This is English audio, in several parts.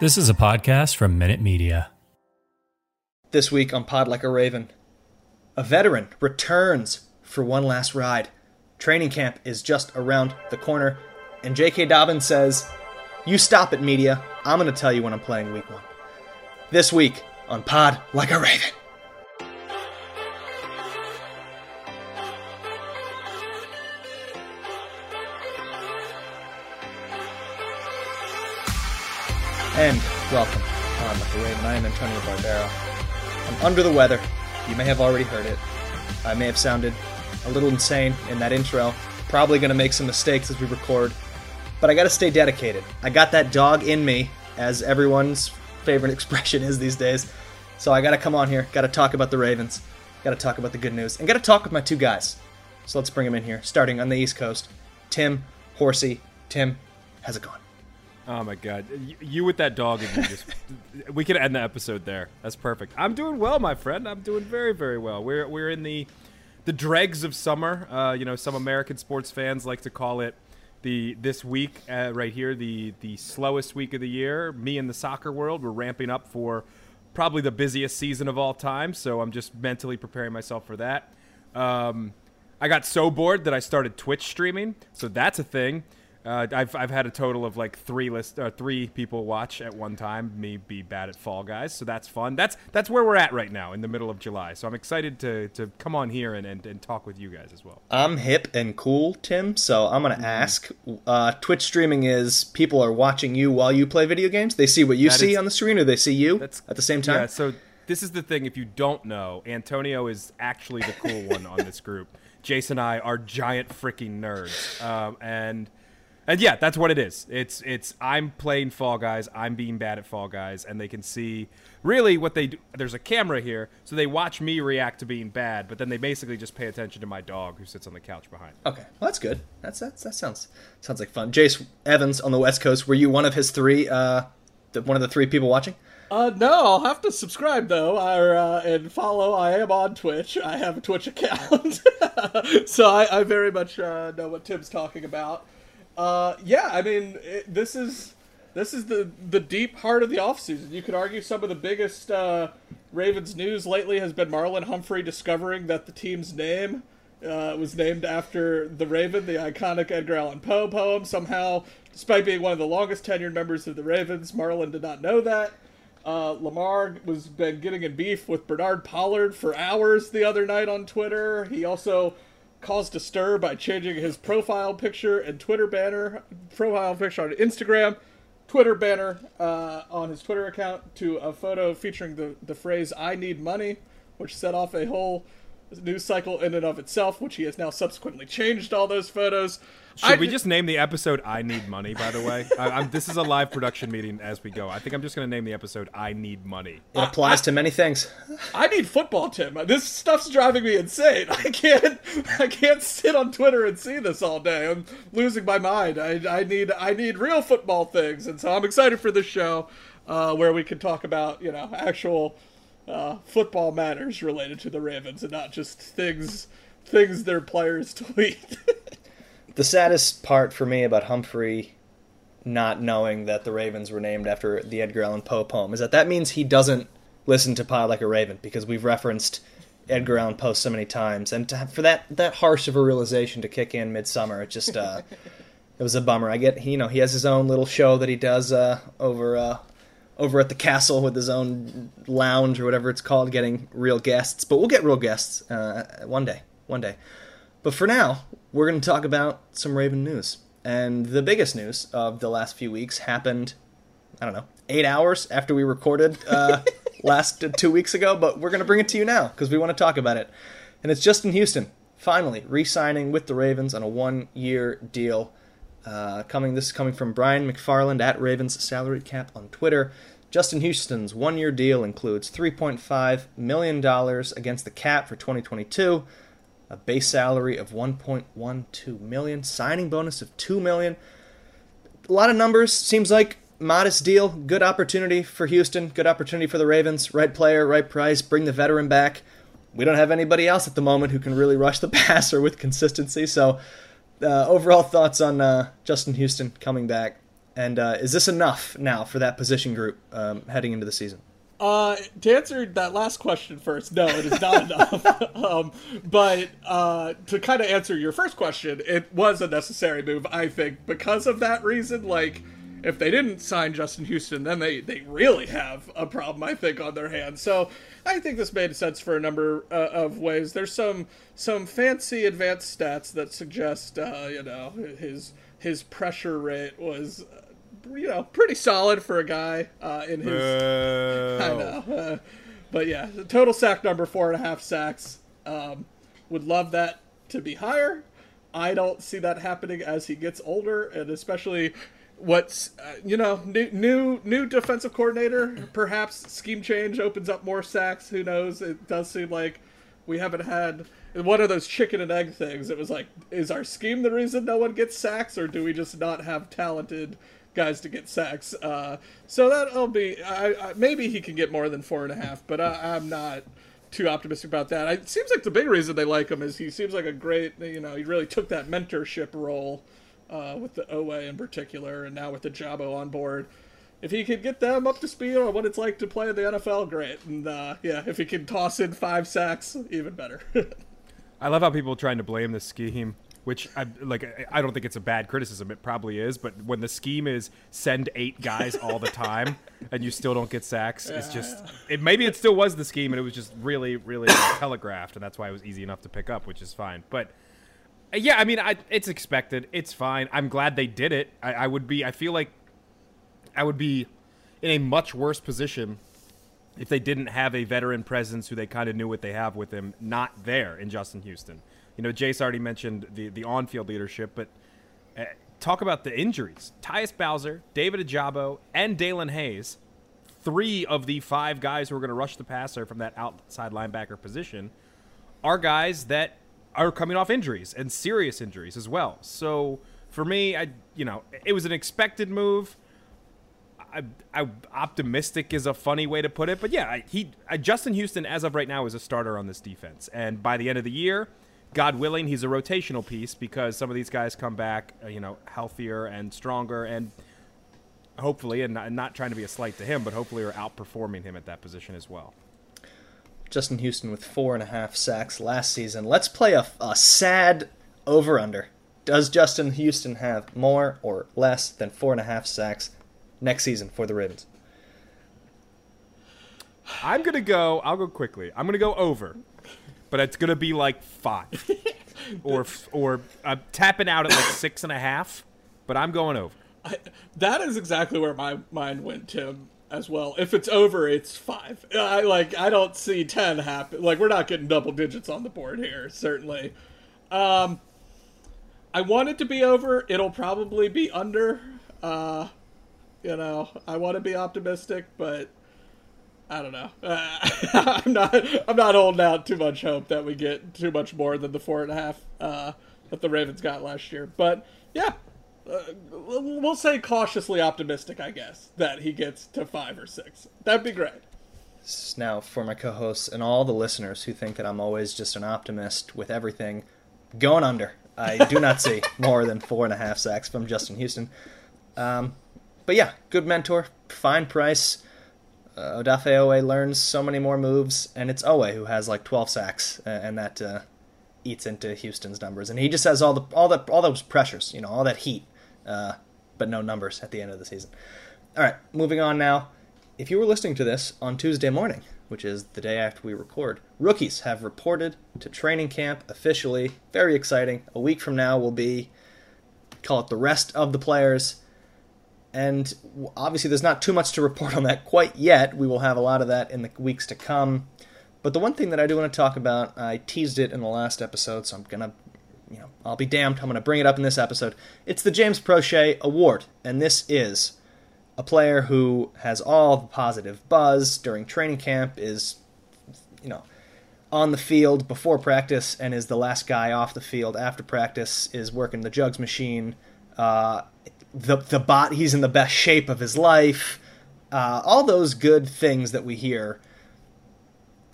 This is a podcast from Minute Media. This week on Pod Like a Raven, a veteran returns for one last ride. Training camp is just around the corner, and J.K. Dobbins says, You stop it, media. I'm going to tell you when I'm playing week one. This week on Pod Like a Raven. And welcome Like a Raven. I am Antonio Barbero. I'm under the weather. You may have already heard it. I may have sounded a little insane in that intro. Probably going to make some mistakes as we record. But I got to stay dedicated. I got that dog in me, as everyone's favorite expression is these days. So I got to come on here. Got to talk about the Ravens. Got to talk about the good news. And got to talk with my two guys. So let's bring them in here. Starting on the East Coast, Tim Horsey. Tim, how's it going? Oh my god, you, you with that dog and you just we could end the episode there. That's perfect. I'm doing well, my friend. I'm doing very very well. We're we're in the the dregs of summer. Uh, you know, some American sports fans like to call it the this week uh, right here the the slowest week of the year. Me in the soccer world, we're ramping up for probably the busiest season of all time. So I'm just mentally preparing myself for that. Um, I got so bored that I started Twitch streaming, so that's a thing. Uh, I've, I've had a total of like three list uh, three people watch at one time. Me be bad at Fall Guys, so that's fun. That's that's where we're at right now in the middle of July. So I'm excited to, to come on here and, and, and talk with you guys as well. I'm hip and cool, Tim. So I'm gonna ask. Uh, Twitch streaming is people are watching you while you play video games. They see what you That see is- on the screen, or they see you at the same time. Yeah. So this is the thing. If you don't know, Antonio is actually the cool one on this group. Jason and I are giant freaking nerds, um, and and yeah, that's what it is. It's it's I'm playing Fall Guys. I'm being bad at Fall Guys, and they can see really what they do. There's a camera here, so they watch me react to being bad, but then they basically just pay attention to my dog who sits on the couch behind. me. Okay, well that's good. That's, that's that sounds sounds like fun. Jace Evans on the West Coast. Were you one of his three? Uh, the, one of the three people watching? Uh, no, I'll have to subscribe though, or, uh, and follow. I am on Twitch. I have a Twitch account, so I, I very much uh, know what Tim's talking about. Uh, yeah, I mean, it, this is this is the the deep heart of the offseason. You could argue some of the biggest uh, Ravens news lately has been Marlon Humphrey discovering that the team's name uh, was named after the Raven, the iconic Edgar Allan Poe poem. Somehow, despite being one of the longest tenured members of the Ravens, Marlon did not know that. Uh, Lamar was been getting in beef with Bernard Pollard for hours the other night on Twitter. He also caused a stir by changing his profile picture and Twitter banner, profile picture on Instagram, Twitter banner uh, on his Twitter account to a photo featuring the, the phrase "I need money," which set off a whole news cycle in and of itself. Which he has now subsequently changed all those photos. Should I we just name the episode "I Need Money"? By the way, I, I'm, this is a live production meeting as we go. I think I'm just going to name the episode "I Need Money." It applies to many things. I need football, Tim. This stuff's driving me insane. I can't, I can't sit on Twitter and see this all day. I'm losing my mind. I, I need, I need real football things, and so I'm excited for this show, uh, where we can talk about, you know, actual uh, football matters related to the Ravens, and not just things, things their players tweet. The saddest part for me about Humphrey not knowing that the Ravens were named after the Edgar Allan Poe poem is that that means he doesn't listen to Pod Like a Raven because we've referenced Edgar Allan Poe so many times, and to for that that harsh of a realization to kick in midsummer, it just uh, it was a bummer. I get you know he has his own little show that he does uh, over uh, over at the castle with his own lounge or whatever it's called, getting real guests. But we'll get real guests uh, one day, one day. But for now, we're going to talk about some Raven news. And the biggest news of the last few weeks happened, I don't know, eight hours after we recorded uh, last two weeks ago. But we're going to bring it to you now because we want to talk about it. And it's Justin Houston finally re-signing with the Ravens on a one-year deal. Uh, coming this is coming from Brian McFarland at Ravens Salary Cap on Twitter. Justin Houston's one-year deal includes 3.5 million dollars against the cap for 2022, a base salary of 1.12 million, signing bonus of 2 million. A lot of numbers. Seems like modest deal. Good opportunity for Houston. Good opportunity for the Ravens. Right player, right price. Bring the veteran back. We don't have anybody else at the moment who can really rush the passer with consistency. So uh, overall thoughts on uh, Justin Houston coming back, and uh, is this enough now for that position group um, heading into the season? Uh, to answer that last question first, no, it is not enough. um, but uh, to kind of answer your first question, it was a necessary move, I think, because of that reason. Like, if they didn't sign Justin Houston, then they, they really have a problem, I think, on their hands. So I think this made sense for a number uh, of ways. There's some some fancy advanced stats that suggest, uh, you know, his his pressure rate was, you know, pretty solid for a guy uh, in his. I know, uh, but yeah, total sack number four and a half sacks. Um, would love that to be higher. I don't see that happening as he gets older, and especially what's uh, you know new new new defensive coordinator perhaps scheme change opens up more sacks who knows it does seem like we haven't had one of those chicken and egg things it was like is our scheme the reason no one gets sacks or do we just not have talented guys to get sacks uh, so that'll be I, I, maybe he can get more than four and a half but I, i'm not too optimistic about that it seems like the big reason they like him is he seems like a great you know he really took that mentorship role uh, with the Oweh in particular, and now with Ojabo on board. If he could get them up to speed on what it's like to play in the NFL, great. And uh, yeah, if he can toss in five sacks, even better. I love how people are trying to blame the scheme, which I like. I don't think it's a bad criticism. It probably is, but when the scheme is send eight guys all the time and you still don't get sacks, it's just. It maybe it still was the scheme, and it was just really, really telegraphed, and that's why it was easy enough to pick up, which is fine. But uh, yeah, I mean, I, it's expected. It's fine. I'm glad they did it. I, I would be. I feel like I would be in a much worse position if they didn't have a veteran presence who they kind of knew what they have with him not there in Justin Houston. You know, Jace already mentioned the the on field leadership, but uh, talk about the injuries. Tyus Bowser, David Ojabo, and Daelin Hayes, three of the five guys who are going to rush the passer from that outside linebacker position, are guys that are coming off injuries and serious injuries as well. So for me, I you know it was an expected move. I, I optimistic is a funny way to put it, but yeah, he I, Justin Houston as of right now is a starter on this defense, and by the end of the year, God willing, he's a rotational piece because some of these guys come back, uh, you know, healthier and stronger, and hopefully, and not, not trying to be a slight to him, but hopefully are outperforming him at that position as well. Justin Houston with four and a half sacks last season. Let's play a, a sad over under. Does Justin Houston have more or less than four and a half sacks next season for the Ravens? I'm gonna go. I'll go quickly. I'm gonna go over, but it's gonna be like five, or or uh, tapping out at like six and a half. But I'm going over. I, that is exactly where my mind went, Tim as well. If it's over, it's five. I like. I don't see ten happen. Like we're not getting double digits on the board here. Certainly. Um, I want it to be over. It'll probably be under. Uh, you know, I want to be optimistic, but I don't know. Uh, I'm not. I'm not holding out too much hope that we get too much more than the four and a half uh, that the Ravens got last year. But yeah, uh, we'll say cautiously optimistic, I guess, that he gets to five or six. That'd be great. Now, for my co hosts and all the listeners who think that I'm always just an optimist with everything, going under. I do not see more than four and a half sacks from Justin Houston. Um, but yeah, good mentor, fine price. Uh, Odafe Oweh learns so many more moves, and it's Oweh who has like 12 sacks, and that uh, eats into Houston's numbers. And he just has all the all the all those pressures, you know, all that heat uh, but no numbers at the end of the season. All right, moving on now. If you were listening to this on Tuesday morning, which is the day after we record, rookies have reported to training camp officially. Very exciting. A week from now will be, call it the rest of the players. And obviously, there's not too much to report on that quite yet. We will have a lot of that in the weeks to come. But the one thing that I do want to talk about, I teased it in the last episode, so I'm gonna, you know, I'll be damned. I'm gonna bring it up in this episode. It's the James Proche Award, and this is a player who has all the positive buzz during training camp, is, you know, on the field before practice, and is the last guy off the field after practice. Is working the jugs machine. Uh, the the bot, he's in the best shape of his life. Uh, all those good things that we hear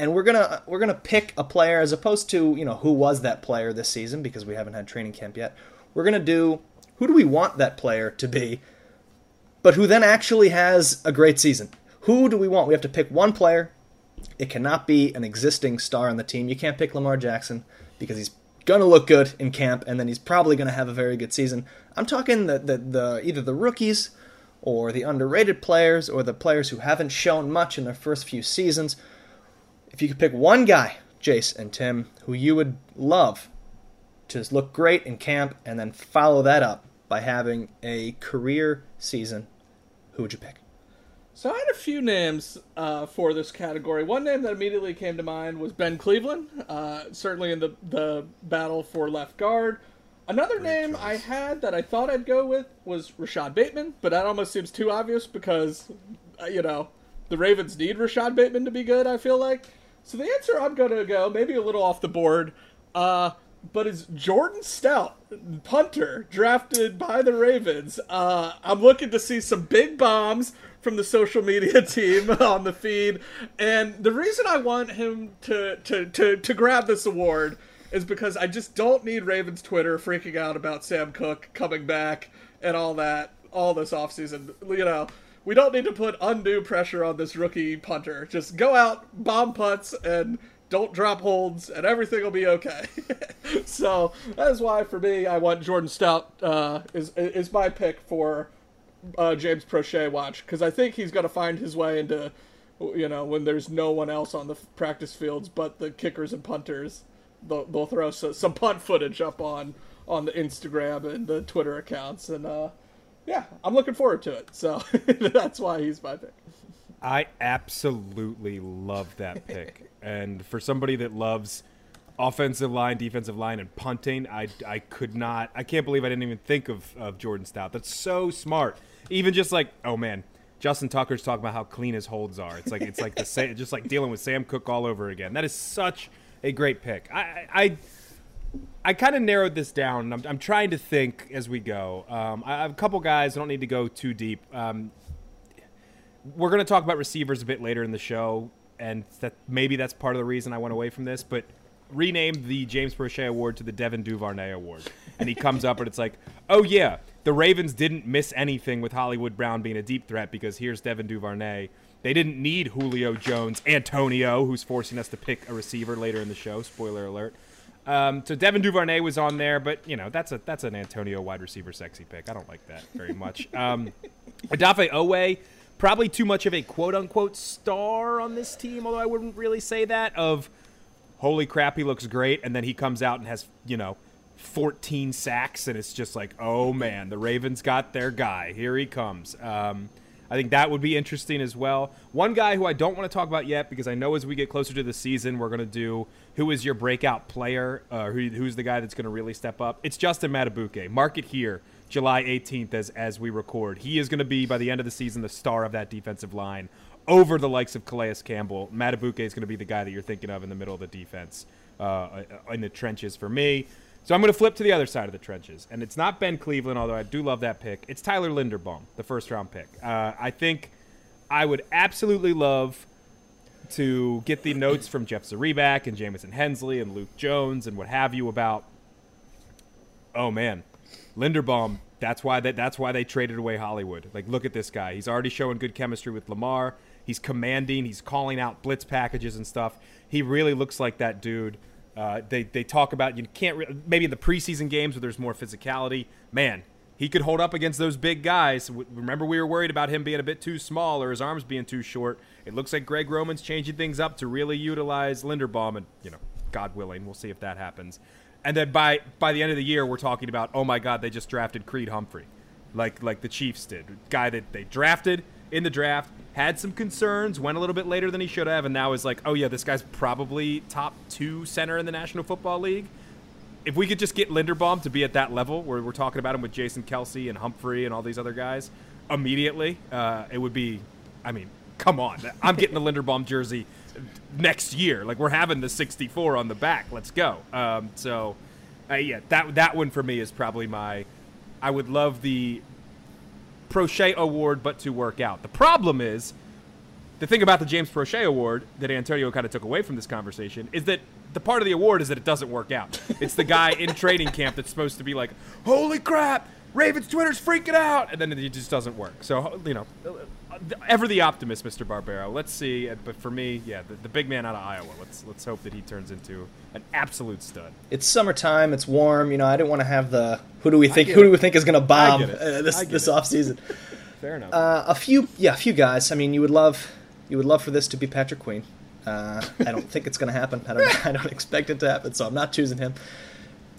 and we're gonna we're gonna pick a player as opposed to you know who was that player this season because we haven't had training camp yet. We're gonna do who do we want that player to be, but who then actually has a great season. Who do we want? We have to pick one player. It cannot be an existing star on the team. You can't pick Lamar Jackson because he's gonna look good in camp and then he's probably gonna have a very good season. I'm talking the the, the either the rookies or the underrated players or the players who haven't shown much in their first few seasons if you could pick one guy, Jace and Tim, who you would love to look great in camp and then follow that up by having a career season, who would you pick? So I had a few names uh, for this category. One name that immediately came to mind was Ben Cleveland, uh, certainly in the the battle for left guard. Another Great name choice. I had that I thought I'd go with was Rashod Bateman, but that almost seems too obvious because, uh, you know, the Ravens need Rashod Bateman to be good. I feel like. So the answer I'm gonna go, maybe a little off the board, uh, but is Jordan Stout, punter, drafted by the Ravens. Uh, I'm looking to see some big bombs from the social media team on the feed, and the reason I want him to to to, to grab this award is because I just don't need Ravens Twitter freaking out about Sam Koch coming back and all that all this offseason. You know, we don't need to put undue pressure on this rookie punter. Just go out, bomb putts, and don't drop holds, and everything will be okay. so that is why, for me, I want Jordan Stout uh, is is my pick for uh, James Proche watch because I think he's going to find his way into, you know, when there's no one else on the practice fields but the kickers and punters. They'll, they'll throw some punt footage up on on the Instagram and the Twitter accounts, and uh, yeah, I'm looking forward to it. So that's why he's my pick. I absolutely love that pick. and for somebody that loves offensive line, defensive line, and punting, I, I could not, I can't believe I didn't even think of, of Jordan Stout. That's so smart. Even just like, oh man, Justin Tucker's talking about how clean his holds are. It's like it's like the same, just like dealing with Sam Koch all over again. That is such a great pick. I I I kind of narrowed this down. I'm, I'm, trying to think as we go. Um, I have a couple guys. I don't need to go too deep. Um, we're going to talk about receivers a bit later in the show, and that maybe that's part of the reason I went away from this. But rename the James Proche Award to the Devin Duvernay Award, and he comes up and it's like, oh yeah, the Ravens didn't miss anything with Hollywood Brown being a deep threat because here's Devin Duvernay. They didn't need Julio Jones, Antonio, who's forcing us to pick a receiver later in the show. Spoiler alert. Um, so Devin Duvernay was on there, but you know that's a that's an Antonio wide receiver sexy pick. I don't like that very much. Um, Odafe Oweh, probably too much of a quote unquote star on this team, although I wouldn't really say that. Of holy crap, he looks great, and then he comes out and has you know 14 sacks, and it's just like oh man, the Ravens got their guy. Here he comes. Um, I think that would be interesting as well. One guy who I don't want to talk about yet because I know as we get closer to the season, we're going to do who is your breakout player, uh, who, who's the guy that's going to really step up. It's Justin Madubuike. Mark it here, July 18th, as as we record. He is going to be by the end of the season the star of that defensive line over the likes of Calais Campbell. Madubuike is going to be the guy that you're thinking of in the middle of the defense uh, in the trenches for me. So I'm going to flip to the other side of the trenches, and it's not Ben Cleveland, although I do love that pick. It's Tyler Linderbaum, the first round pick. Uh, I think I would absolutely love to get the notes from Jeff Zrebiec and Jamison Hensley and Luke Jones and what have you about. Oh man, Linderbaum. That's why that. That's why they traded away Hollywood. Like, look at this guy. He's already showing good chemistry with Lamar. He's commanding. He's calling out blitz packages and stuff. He really looks like that dude uh, they they talk about you can't re- maybe in the preseason games where there's more physicality. Man, he could hold up against those big guys. Remember, we were worried about him being a bit too small or his arms being too short. It looks like Greg Roman's changing things up to really utilize Linderbaum, and you know, God willing, we'll see if that happens. And then by by the end of the year, we're talking about, oh my God, they just drafted Creed Humphrey, like like the Chiefs did, guy that they drafted in the draft, had some concerns, went a little bit later than he should have, and now is like, oh yeah, this guy's probably top two center in the National Football League if we could just get Linderbaum to be at that level where we're talking about him with Jason Kelce and Humphrey and all these other guys immediately, uh, it would be. I mean, come on! I'm getting the Linderbaum jersey next year. Like we're having the 64 on the back. Let's go. Um, so, uh, yeah, that that one for me is probably my. I would love the Proche Award, but to work out. The problem is the thing about the James Proche Award that Antonio kind of took away from this conversation is that the part of the award is that it doesn't work out. It's the guy in training camp that's supposed to be like, "Holy crap, Ravens Twitter's freaking out," and then it just doesn't work. So you know, ever the optimist, Mr. Barbero. Let's see, but for me, yeah, the, the big man out of Iowa. Let's let's hope that he turns into an absolute stud. It's summertime. It's warm. You know, I didn't want to have the who do we think who it. do we think is going to bomb uh, this this it. off season. Fair enough. Uh, a few, yeah, a few guys. I mean, you would love, you would love for this to be Patrick Queen. Uh, I don't think it's going to happen. I don't, I don't expect it to happen, so I'm not choosing him.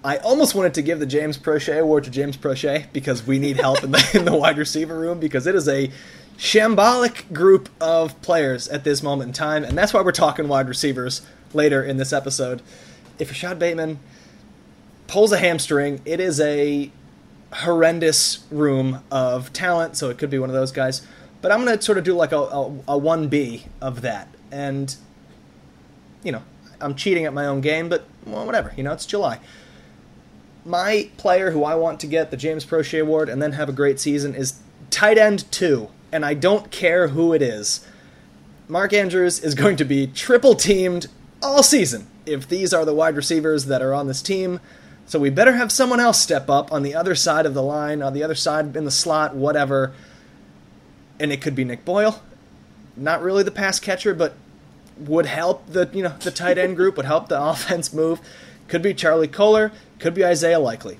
I almost wanted to give the James Proche Award to James Proche because we need help in the in the wide receiver room because it is a shambolic group of players at this moment in time, and that's why we're talking wide receivers later in this episode. If Rashod Bateman pulls a hamstring, it is a horrendous room of talent, so it could be one of those guys. But I'm going to sort of do like a, a, a 1B of that. And, you know, I'm cheating at my own game, but well, whatever. You know, it's July. My player who I want to get the James Proche Award and then have a great season is tight end 2. And I don't care who it is. Mark Andrews is going to be triple teamed all season if these are the wide receivers that are on this team. So we better have someone else step up on the other side of the line, on the other side in the slot, whatever. And it could be Nick Boyle. Not really the pass catcher, but would help the you know the tight end group, would help the offense move. Could be Charlie Kolar, could be Isaiah Likely.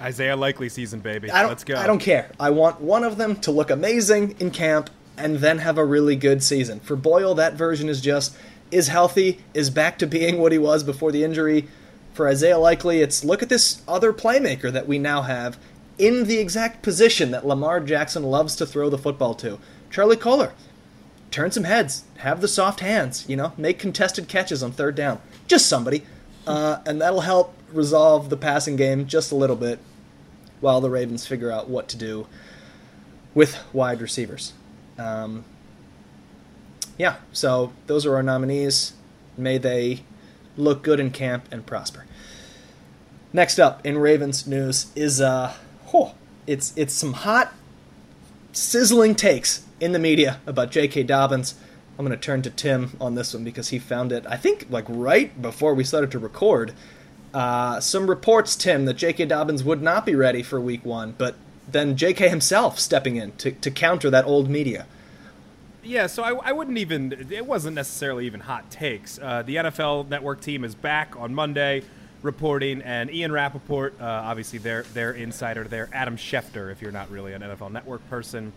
Isaiah Likely season, baby. I don't, Let's go. I don't care. I want one of them to look amazing in camp and then have a really good season. For Boyle, that version is just is healthy, is back to being what he was before the injury. For Isaiah Likely, it's look at this other playmaker that we now have in the exact position that Lamar Jackson loves to throw the football to. Charlie Kolar, turn some heads, have the soft hands, you know, make contested catches on third down. Just somebody. Uh, and that'll help resolve the passing game just a little bit while the Ravens figure out what to do with wide receivers. Um, yeah, so those are our nominees. May they look good in camp and prosper. Next up in Ravens news is uh, oh, it's it's some hot, sizzling takes in the media about J.K. Dobbins. I'm going to turn to Tim on this one because he found it, I think, like right before we started to record. Uh, some reports, Tim, that J.K. Dobbins would not be ready for week one, but then J.K. himself stepping in to, to counter that old media. Yeah, so I, I wouldn't even. It wasn't necessarily even hot takes. Uh, the NFL Network team is back on Monday, reporting, and Ian Rapoport, uh, obviously their their insider there, Adam Schefter, if you're not really an NFL Network person,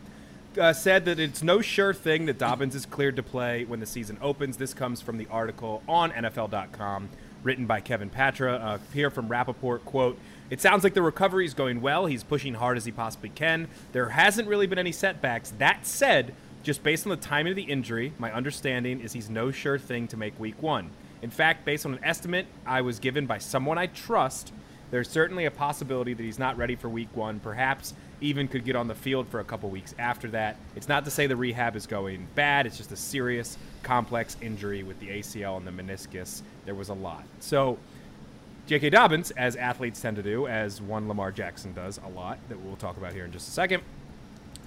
uh, said that it's no sure thing that Dobbins is cleared to play when the season opens. This comes from the article on NFL.com, written by Kevin Patra. Uh, here from Rapoport, quote. It sounds like the recovery is going well. He's pushing hard as he possibly can. There hasn't really been any setbacks. That said, just based on the timing of the injury, my understanding is he's no sure thing to make week one. In fact, based on an estimate I was given by someone I trust, there's certainly a possibility that he's not ready for week one, perhaps even could get on the field for a couple weeks after that. It's not to say the rehab is going bad, it's just a serious, complex injury with the ACL and the meniscus. There was a lot. So, J.K. Dobbins, as athletes tend to do, as one Lamar Jackson does a lot, that we'll talk about here in just a second,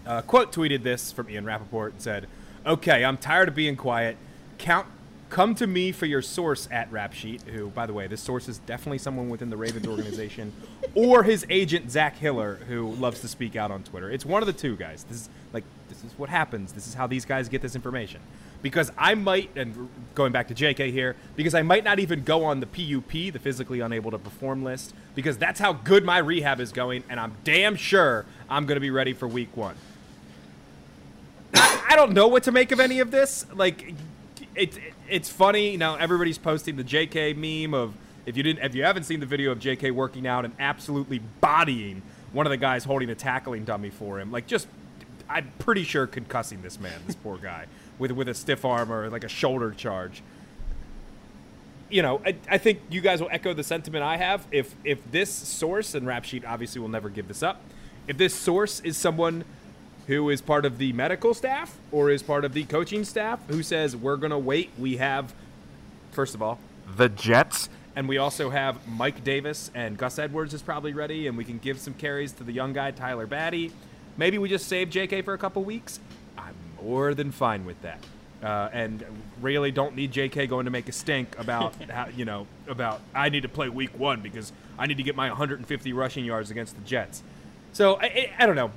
uh, quote tweeted this from Ian Rapoport and said, Okay, I'm tired of being quiet. Count, come to me for your source at Rap Sheet, who, by the way, this source is definitely someone within the Ravens organization, or his agent, Zach Hiller, who loves to speak out on Twitter. It's one of the two guys. This is like, this, is what happens. This is how these guys get this information. Because I might, and going back to JK here, because I might not even go on the PUP, the physically unable to perform list, because that's how good my rehab is going, and I'm damn sure I'm going to be ready for week one. I, I don't know what to make of any of this. Like, it's it's funny, know. Everybody's posting the JK meme of if you didn't, if you haven't seen the video of JK working out and absolutely bodying one of the guys holding a tackling dummy for him, like just, I'm pretty sure concussing this man, this poor guy, with with a stiff arm or like a shoulder charge. You know, I, I think you guys will echo the sentiment I have. If if this source and Rap Sheet obviously will never give this up, if this source is someone who is part of the medical staff or is part of the coaching staff who says we're going to wait. We have, first of all, the Jets, and we also have Mike Davis and Gus Edwards is probably ready, and we can give some carries to the young guy Tyler Badie. Maybe we just save JK for a couple weeks. I'm more than fine with that. Uh, and really don't need JK going to make a stink about how you know about I need to play week one because I need to get my 150 rushing yards against the Jets. So I, I, I don't know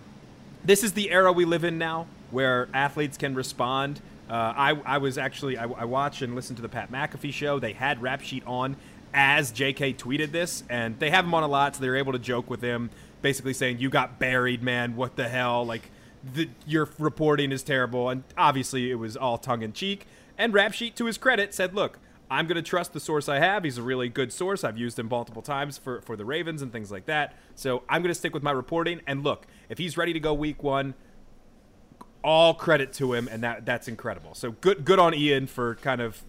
this is the era we live in now where athletes can respond. Uh, I, I was actually, I, I watched and listened to the Pat McAfee show. They had Rap Sheet on as JK tweeted this, and they have him on a lot, so they were able to joke with him, basically saying, You got buried, man. What the hell? Like, the, your reporting is terrible. And obviously, it was all tongue in cheek. And Rap Sheet, to his credit, said, Look, I'm going to trust the source I have. He's a really good source. I've used him multiple times for, for the Ravens and things like that. So I'm going to stick with my reporting. And look, if he's ready to go week one, all credit to him, and that that's incredible. So good good on Ian for kind of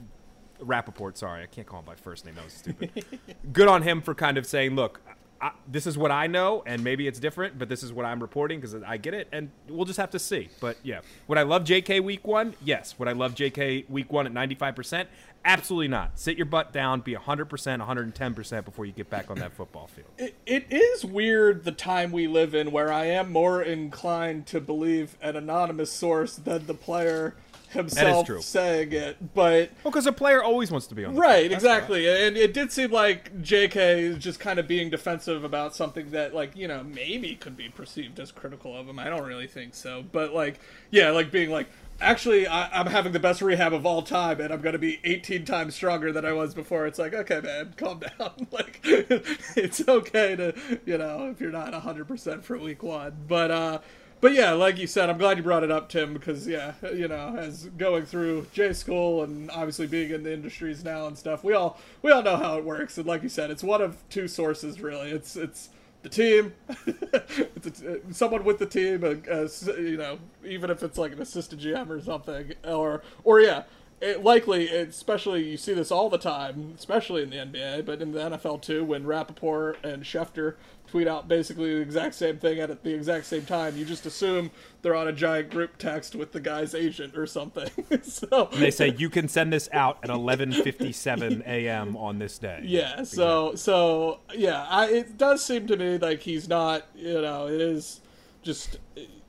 Rapoport. Sorry, I can't call him by first name. That was stupid. good on him for kind of saying, look, I, this is what I know, and maybe it's different, but this is what I'm reporting because I get it, and we'll just have to see. But yeah, would I love JK week one? Yes. Would I love JK week one at 95%? Absolutely not. Sit your butt down, be 100%, 110% before you get back on that football field. It, it is weird the time we live in where I am more inclined to believe an anonymous source than the player himself saying it, but well, because a player always wants to be on. right, exactly, and it did seem like J.K. is just kind of being defensive about something that, like, you know, maybe could be perceived as critical of him. I don't really think so, but like, yeah, like being like, actually I, am having the best rehab of all time and i'm going to be 18 times stronger than i was before it's like okay man calm down like it's okay to you know if you're not 100% for week one but uh but yeah like you said i'm glad you brought it up tim because yeah you know as going through j school and obviously being in the industries now and stuff we all we all know how it works. And like you said it's one of two sources really. It's it's the team, it's a, someone with the team, you know, even if it's like an assistant GM or something, or or yeah, it, likely, especially you see this all the time, especially in the NBA, but in the NFL too, when Rapoport and Schefter tweet out basically the exact same thing at the exact same time. You just assume they're on a giant group text with the guy's agent or something. so and they say you can send this out at 11:57 a.m. on this day. Yeah. So so yeah, I, it does seem to me like he's not. You know, it is just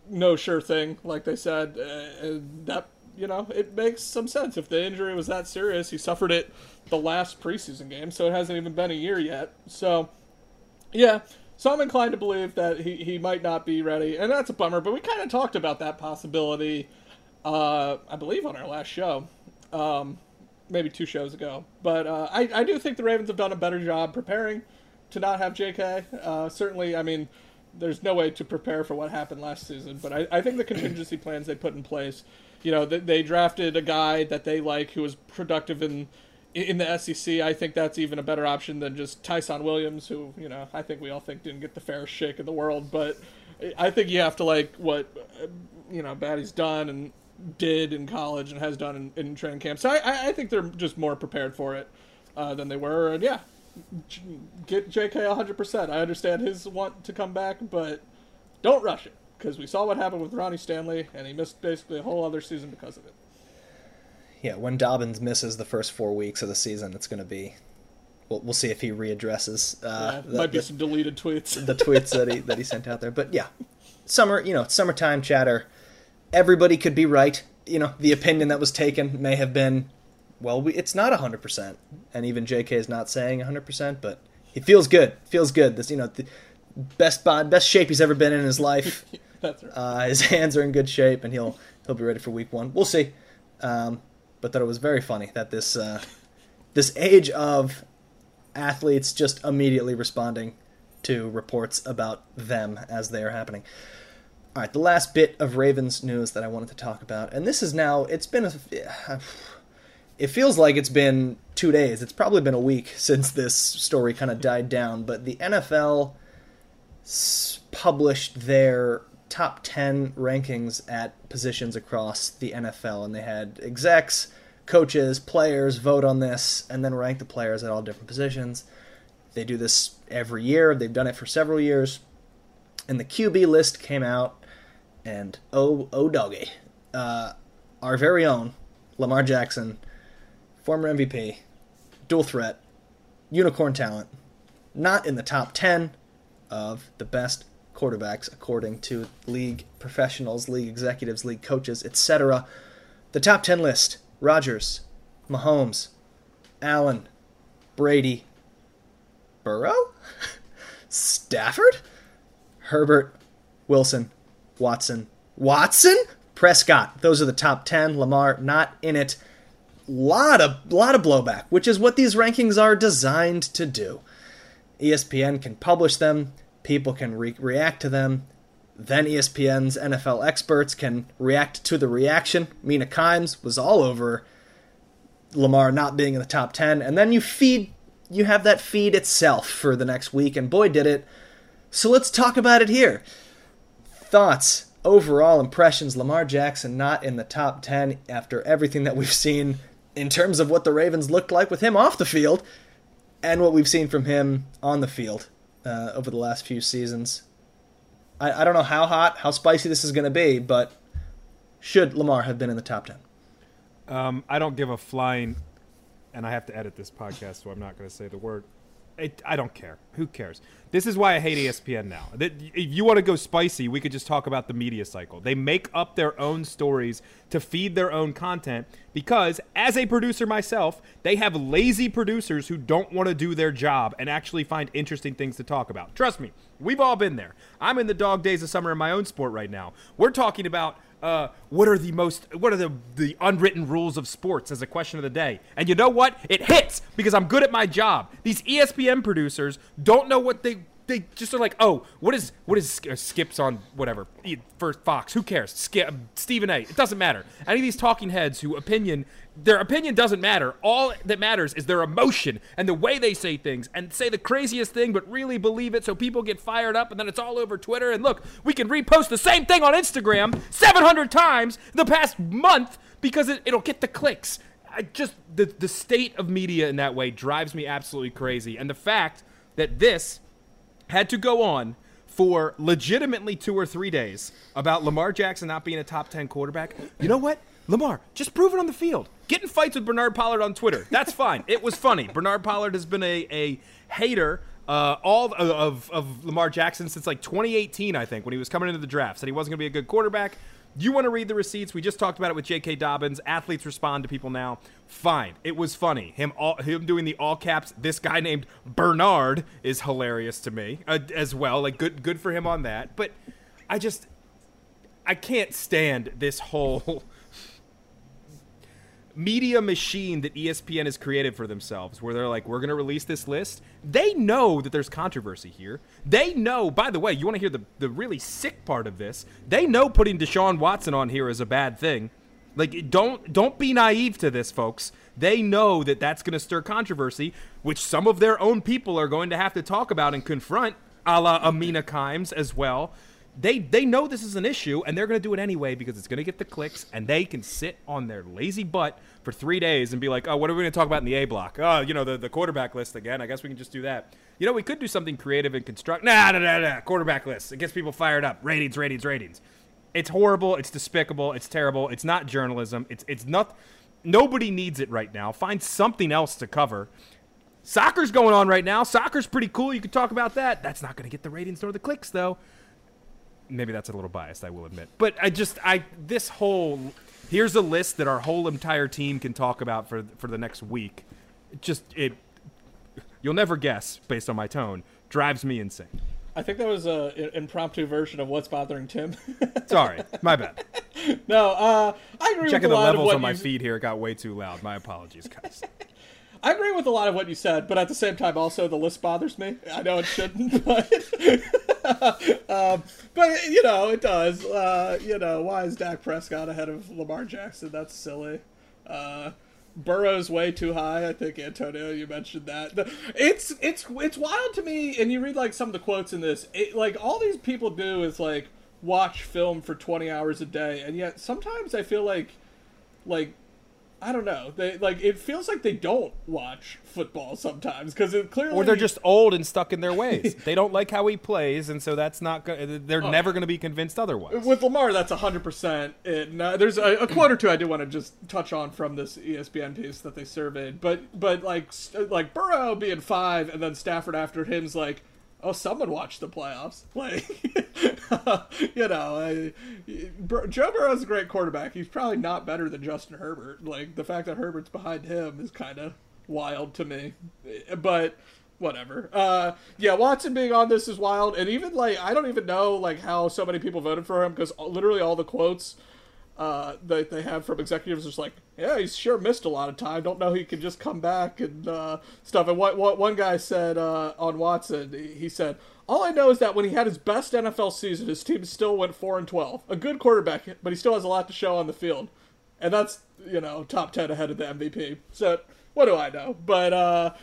no sure thing, like they said. Uh, that you know, it makes some sense. If the injury was that serious, he suffered it the last preseason game, so it hasn't even been a year yet. So, yeah, so I'm inclined to believe that he, he might not be ready, and that's a bummer. But we kind of talked about that possibility, uh, I believe, on our last show, um, maybe two shows ago. But uh, I, I do think the Ravens have done a better job preparing to not have J.K. Uh, certainly, I mean, there's no way to prepare for what happened last season, but I, I think the contingency plans they put in place, you know, they, drafted a guy that they like who was productive in in the SEC, I think that's even a better option than just Ty'Son Williams, who you know I think we all think didn't get the fairest shake in the world. But I think you have to like what you know Badie's done and did in college and has done in, in training camp. So I, I think they're just more prepared for it uh, than they were. And yeah, get J.K. 100%. I understand his want to come back, but don't rush it because we saw what happened with Ronnie Stanley, and he missed basically a whole other season because of it yeah, when Dobbins misses the first four weeks of the season, it's going to be. We'll, we'll see if he readdresses. Uh, yeah, the, might be the, some deleted tweets. the tweets that he that he sent out there, but yeah, summer. You know, summertime chatter. Everybody could be right. You know, the opinion that was taken may have been, well, we, it's not hundred percent, and even J.K. is not saying hundred percent, but he feels good. Feels good. This, you know, the best best shape he's ever been in his life. That's right. Uh, his hands are in good shape, and he'll he'll be ready for week one. We'll see. Um, but that it was very funny that this uh, this age of athletes just immediately responding to reports about them as they are happening. All right, the last bit of Ravens news that I wanted to talk about, and this is now it's been a it feels like it's been two days. It's probably been a week since this story kind of died down, but the NFL published their top 10 rankings at positions across the NFL, and they had execs, coaches, players vote on this, and then rank the players at all different positions. They do this every year, they've done it for several years. And the QB list came out, and oh, oh, doggy. Uh, our very own Lamar Jackson, former MVP, dual threat, unicorn talent, not in the top 10 of the best quarterbacks according to league professionals, league executives, league coaches, etc. The top 10 list Rodgers, Mahomes, Allen, Brady, Burrow, Stafford, Herbert, Wilson, Watson, Watson, Prescott. Those are the top 10. Lamar not in it. Lot of lot of blowback, which is what these rankings are designed to do. ESPN can publish them, people can re- react to them. Then ESPN's NFL experts can react to the reaction. Mina Kimes was all over Lamar not being in the top 10. And then you feed, you have that feed itself for the next week, and boy, did it. So let's talk about it here. Thoughts, overall impressions Lamar Jackson not in the top 10 after everything that we've seen in terms of what the Ravens looked like with him off the field and what we've seen from him on the field uh, over the last few seasons. I, I don't know how hot, how spicy this is going to be, but should Lamar have been in the top 10? Um, I don't give a flying, and I have to edit this podcast, so I'm not going to say the word. It, I don't care. Who cares? This is why I hate ESPN now. If you want to go spicy, we could just talk about the media cycle. They make up their own stories to feed their own content because, as a producer myself, they have lazy producers who don't want to do their job and actually find interesting things to talk about. Trust me, we've all been there. I'm in the dog days of summer in my own sport right now. We're talking about uh, what are the most what are the the unwritten rules of sports as a question of the day? And you know what? It hits because i'm good at my job. These espn producers don't know what they they just are like oh what is what is uh, skips on whatever? For fox who cares? Skip, stephen a it doesn't matter. Any of these talking heads who opinion their opinion doesn't matter. All that matters is their emotion and the way they say things and say the craziest thing but really believe it so people get fired up and then it's all over twitter. And look we can repost the same thing on instagram 700 times the past month because it, it'll get the clicks. I just the the state of media in that way drives me absolutely crazy. And the fact that this had to go on for legitimately two or three days about Lamar Jackson not being a top 10 quarterback. You know what? Lamar, just prove it on the field. Get in fights with Bernard Pollard on Twitter. That's fine. it was funny. Bernard Pollard has been a, a hater uh, all of, of, of Lamar Jackson since like 2018, I think, when he was coming into the draft. Said he wasn't going to be a good quarterback. You want to read the receipts? We just talked about it with J.K. Dobbins. Athletes respond to people now. Fine, it was funny. Him all him doing the all caps. This guy named Bernard is hilarious to me uh, as well. Like good good for him on that. But I just I can't stand this whole media machine that ESPN has created for themselves, where they're like, we're going to release this list. They know that there's controversy here. They know, by the way, you want to hear the, the really sick part of this? They know putting Deshaun Watson on here is a bad thing. Like, don't don't be naive to this, folks. They know that that's going to stir controversy, which some of their own people are going to have to talk about and confront, a la Amina Kimes as well they they know this is an issue and they're going to do it anyway because it's going to get the clicks and they can sit on their lazy butt for three days and be like, oh, what are we going to talk about in the A block? Oh, you know, the, the quarterback list again. I guess we can just do that. You know, we could do something creative and construct. Nah, nah, nah, nah. Quarterback list. It gets people fired up. Ratings, ratings, ratings. It's horrible. It's despicable. It's terrible. It's not journalism. It's it's not. Nobody needs it right now. Find something else to cover. Soccer's going on right now. Soccer's pretty cool. You could talk about that. That's not going to get the ratings nor the clicks, though maybe that's a little biased, I will admit. But I just I this whole here's a list that our whole entire team can talk about for for the next week. It just it you'll never guess based on my tone drives me insane. I think that was a impromptu version of what's bothering Tim. Sorry, my bad. no, uh, I agree Checking with the levels on my feed here, it got way too loud. My apologies, guys. I agree with a lot of what you said, but at the same time, also the list bothers me. I know it shouldn't, but um, but you know it does. Uh, you know why is Dak Prescott ahead of Lamar Jackson? That's silly. Uh, Burrow's way too high. I think Antonio, you mentioned that. It's it's it's wild to me. And you read like some of the quotes in this. It, like all these people do is like watch film for twenty hours a day, and yet sometimes I feel like like I don't know. They like it feels like they don't watch football sometimes because it clearly or they're just old and stuck in their ways. they don't like how he plays, and so that's not. Go- they're never going to be convinced otherwise. with Lamar. That's hundred percent. Uh, there's a, a quote or two I do want to just touch on from this ESPN piece that they surveyed, but but like st- like Burrow being five and then Stafford after him's like. Oh, someone watched the playoffs. Like, you know, I, Joe Burrow's a great quarterback. He's probably not better than Justin Herbert. Like the fact that Herbert's behind him is kind of wild to me. But whatever. Uh, yeah, Watson being on this is wild, and even like I don't even know like how so many people voted for him because literally all the quotes uh, that they have from executives is like, yeah, he's sure missed a lot of time. Don't know he can just come back and uh, stuff. And what what one guy said uh, on Watson, he said. All I know is that when he had his best NFL season, his team still went four and twelve. A good quarterback, but he still has a lot to show on the field, and that's you know top ten ahead of the MVP. So what do I know? But uh,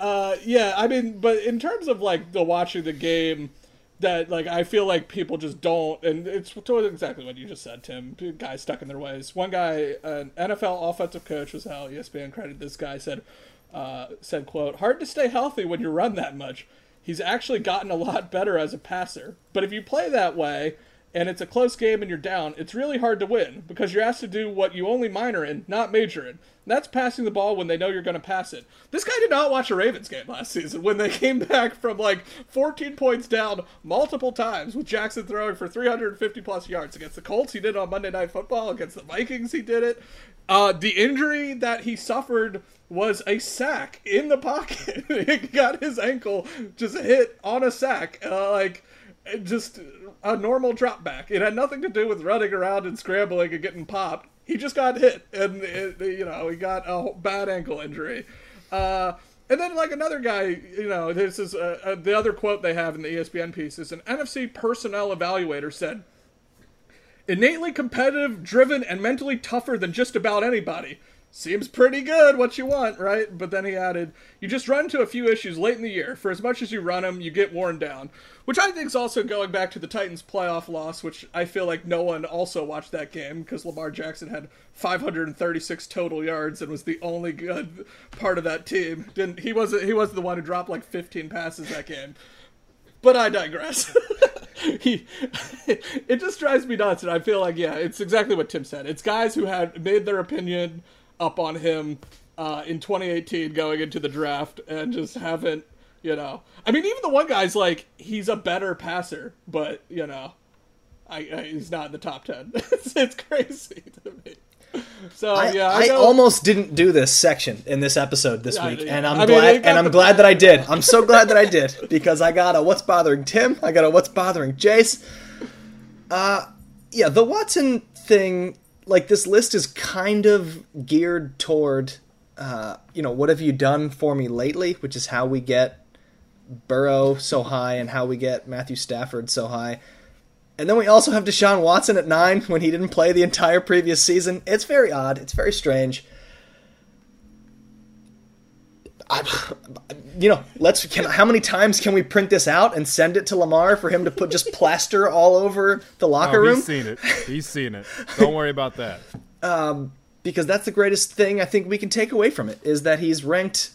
uh, yeah, I mean, but in terms of like the watching the game, that like I feel like people just don't, and it's totally exactly what you just said, Tim. Guys stuck in their ways. One guy, an NFL offensive coach, was how ESPN credited this guy said, uh, said quote, "Hard to stay healthy when you run that much. He's actually gotten a lot better as a passer, but if you play that way." And it's a close game and you're down, it's really hard to win because you're asked to do what you only minor in, not major in. That's passing the ball when they know you're going to pass it. This guy did not watch a Ravens game last season when they came back from like 14 points down multiple times with Jackson throwing for 350 plus yards against the Colts. He did it on Monday Night Football against the Vikings. He did it. Uh, the injury that he suffered was a sack in the pocket. he got his ankle just hit on a sack. Uh, like just a normal drop back. It had nothing to do with running around and scrambling and getting popped. He just got hit, and it, you know he got a bad ankle injury. Uh, and then like another guy, you know, this is uh, uh, the other quote they have in the ESPN piece is an NFC personnel evaluator said, "Innately competitive, driven, and mentally tougher than just about anybody." Seems pretty good, what you want, right? But then he added, You just run into a few issues late in the year. For as much as you run them, you get worn down. Which I think is also going back to the Titans' playoff loss, which I feel like no one also watched that game because Lamar Jackson had 536 total yards and was the only good part of that team. Didn't he wasn't he was the one who dropped like 15 passes that game. But I digress. he, it just drives me nuts, and I feel like yeah, it's exactly what Tim said. It's guys who had made their opinion up on him uh, in 2018 going into the draft and just haven't, you know. I mean, even the one guy's like he's a better passer, but you know, I, I he's not in the top ten. it's, it's crazy to me. So I, yeah, I, go- almost didn't do this section in this episode this week, yeah. and I'm I glad. and I'm glad that I did. I'm so glad that I did because I got a what's bothering Tim. I got a what's bothering Jace. Uh, yeah, the Watson thing. Like this list is kind of geared toward, uh, you know, what have you done for me lately? Which is how we get Burrow so high and how we get Matthew Stafford so high. And then we also have Deshaun Watson at nine when he didn't play the entire previous season. It's very odd. It's very strange. I, you know, let's. Can, how many times can we print this out and send it to Lamar for him to put just plaster all over the locker Oh, room? he's seen it. He's seen it. Don't worry about that. because that's the greatest thing I think we can take away from it is that he's ranked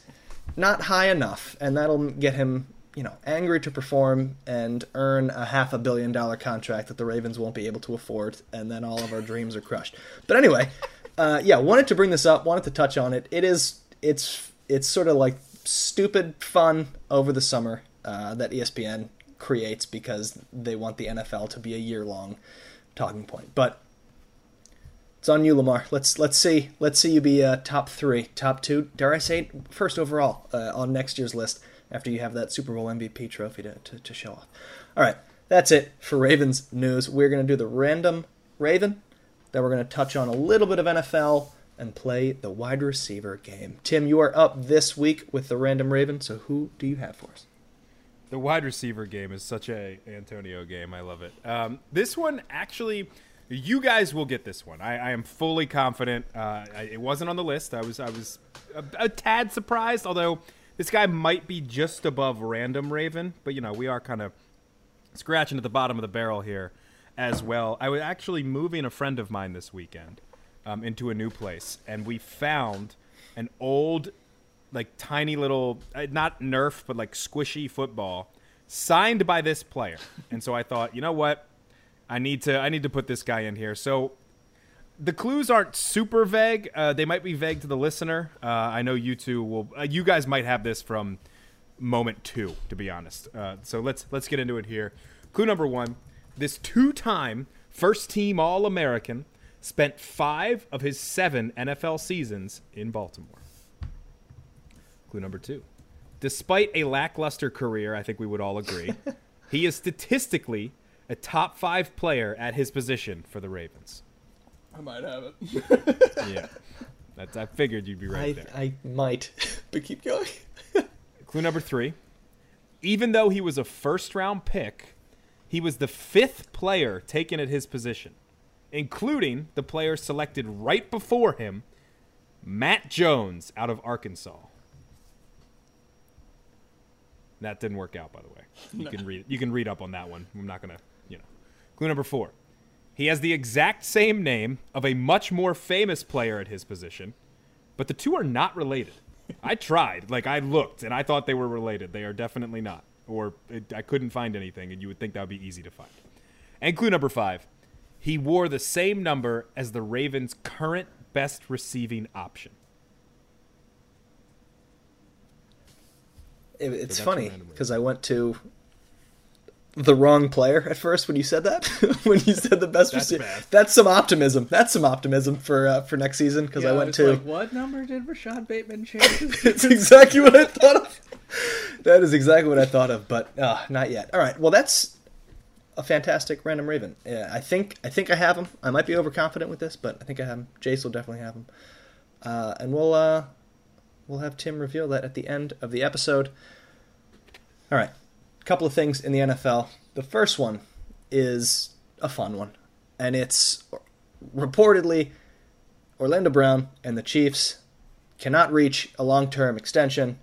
not high enough, and that'll get him, you know, angry to perform and earn a half a billion dollar contract that the Ravens won't be able to afford, and then all of our dreams are crushed. But anyway, uh, yeah, wanted to bring this up, wanted to touch on it. It is, it's, it's sort of like stupid fun over the summer uh, that ESPN creates because they want the NFL to be a year long talking point, but. It's on you, Lamar. Let's let's see let's see you be uh, top three, top two. Dare I say first overall uh, on next year's list. after you have that Super Bowl MVP trophy to, to, to show off. All right, that's it for Ravens news. We're to do the random Raven, then we're to touch on a little bit of NFL and play the wide receiver game. Tim, you are up this week with the random Raven, so who do you have for us? The wide receiver game is such a Antonio game. I love it. Um, this one actually, you guys will get this one. I, I am fully confident. Uh, I, it wasn't on the list. I was I was a, a, tad surprised, although this guy might be just above random Raven. But you know, we are kind of scratching at the bottom of the barrel here as well. I was actually moving a friend of mine this weekend um, into a new place, and we found an old like tiny little uh, not nerf but like squishy football signed by this player. And so i thought you know what? I need to i need to put this guy in here. So the clues aren't super vague. Uh, they might be vague to the listener. Uh, i know you two will uh, you guys might have this from moment two to be honest. Uh, so let's let's get into it here. Clue number one this two-time first team all-american spent five of his seven nfl seasons in baltimore Clue number two. Despite a lackluster career, I think we would all agree, he is statistically a top five player at his position for the Ravens. I might have it. yeah. That's, I figured you'd be right I, there. I might, but keep going. Clue number three. Even though he was a first round pick, he was the fifth player taken at his position, including the player selected right before him, Matt Jones out of Arkansas. That didn't work out, by the way. You no. can read you can read up on that one. I'm not gonna, you know. Clue number four. He has the exact same name of a much more famous player at his position, but the two are not related. I tried, like I looked, and I thought they were related. They are definitely not, or it, I couldn't find anything, and you would think that would be easy to find. And clue number five. He wore the same number as the Ravens' current best receiving option. It, it's so funny because I went to the wrong player at first when you said that. when you said the best that's receiver, bad. that's some optimism. That's some optimism for uh, for next season because yeah, I went to like, what number did Rashod Bateman change? it's exactly what I thought of. That is exactly what I thought of, but uh, not yet. All right, well that's a fantastic random Raven. Yeah, I think I think I have him. I might be overconfident with this, but I think I have him. Jace will definitely have him, uh, and we'll uh, we'll have Tim reveal that at the end of the episode. All right, a couple of things in the NFL. The first one is a fun one, and it's reportedly Orlando Brown and the Chiefs cannot reach a long term extension,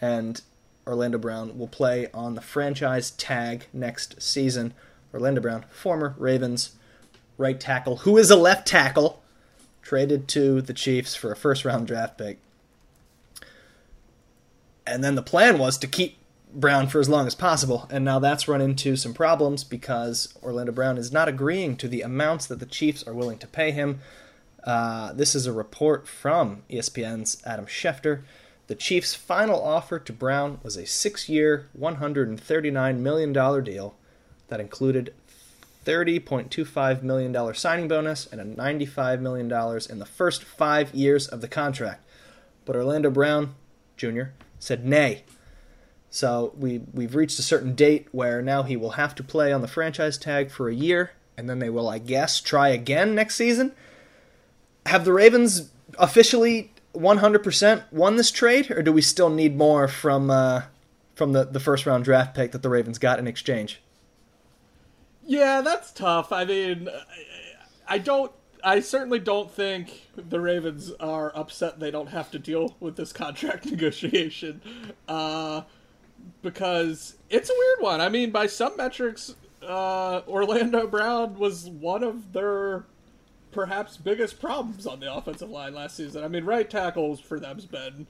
and Orlando Brown will play on the franchise tag next season. Orlando Brown, former Ravens right tackle, who is a left tackle, traded to the Chiefs for a first round draft pick. And then the plan was to keep Brown for as long as possible, and now that's run into some problems because Orlando Brown is not agreeing to the amounts that the Chiefs are willing to pay him. Uh, this is a report from ESPN's Adam Schefter. The Chiefs' final offer to Brown was a six year, $139 million deal that included $30.25 million signing bonus and a $95 million in the first five years of the contract. But Orlando Brown Jr. said nay. So we we've reached a certain date where now he will have to play on the franchise tag for a year, and then they will, I guess, try again next season. Have the Ravens officially 100% won this trade, or do we still need more from uh, from the, the first round draft pick that the Ravens got in exchange? Yeah, that's tough. I mean, I don't. I certainly don't think the Ravens are upset they don't have to deal with this contract negotiation. Uh, because it's a weird one. I mean, by some metrics, uh, Orlando Brown was one of their perhaps biggest problems on the offensive line last season. I mean, right tackles for them's been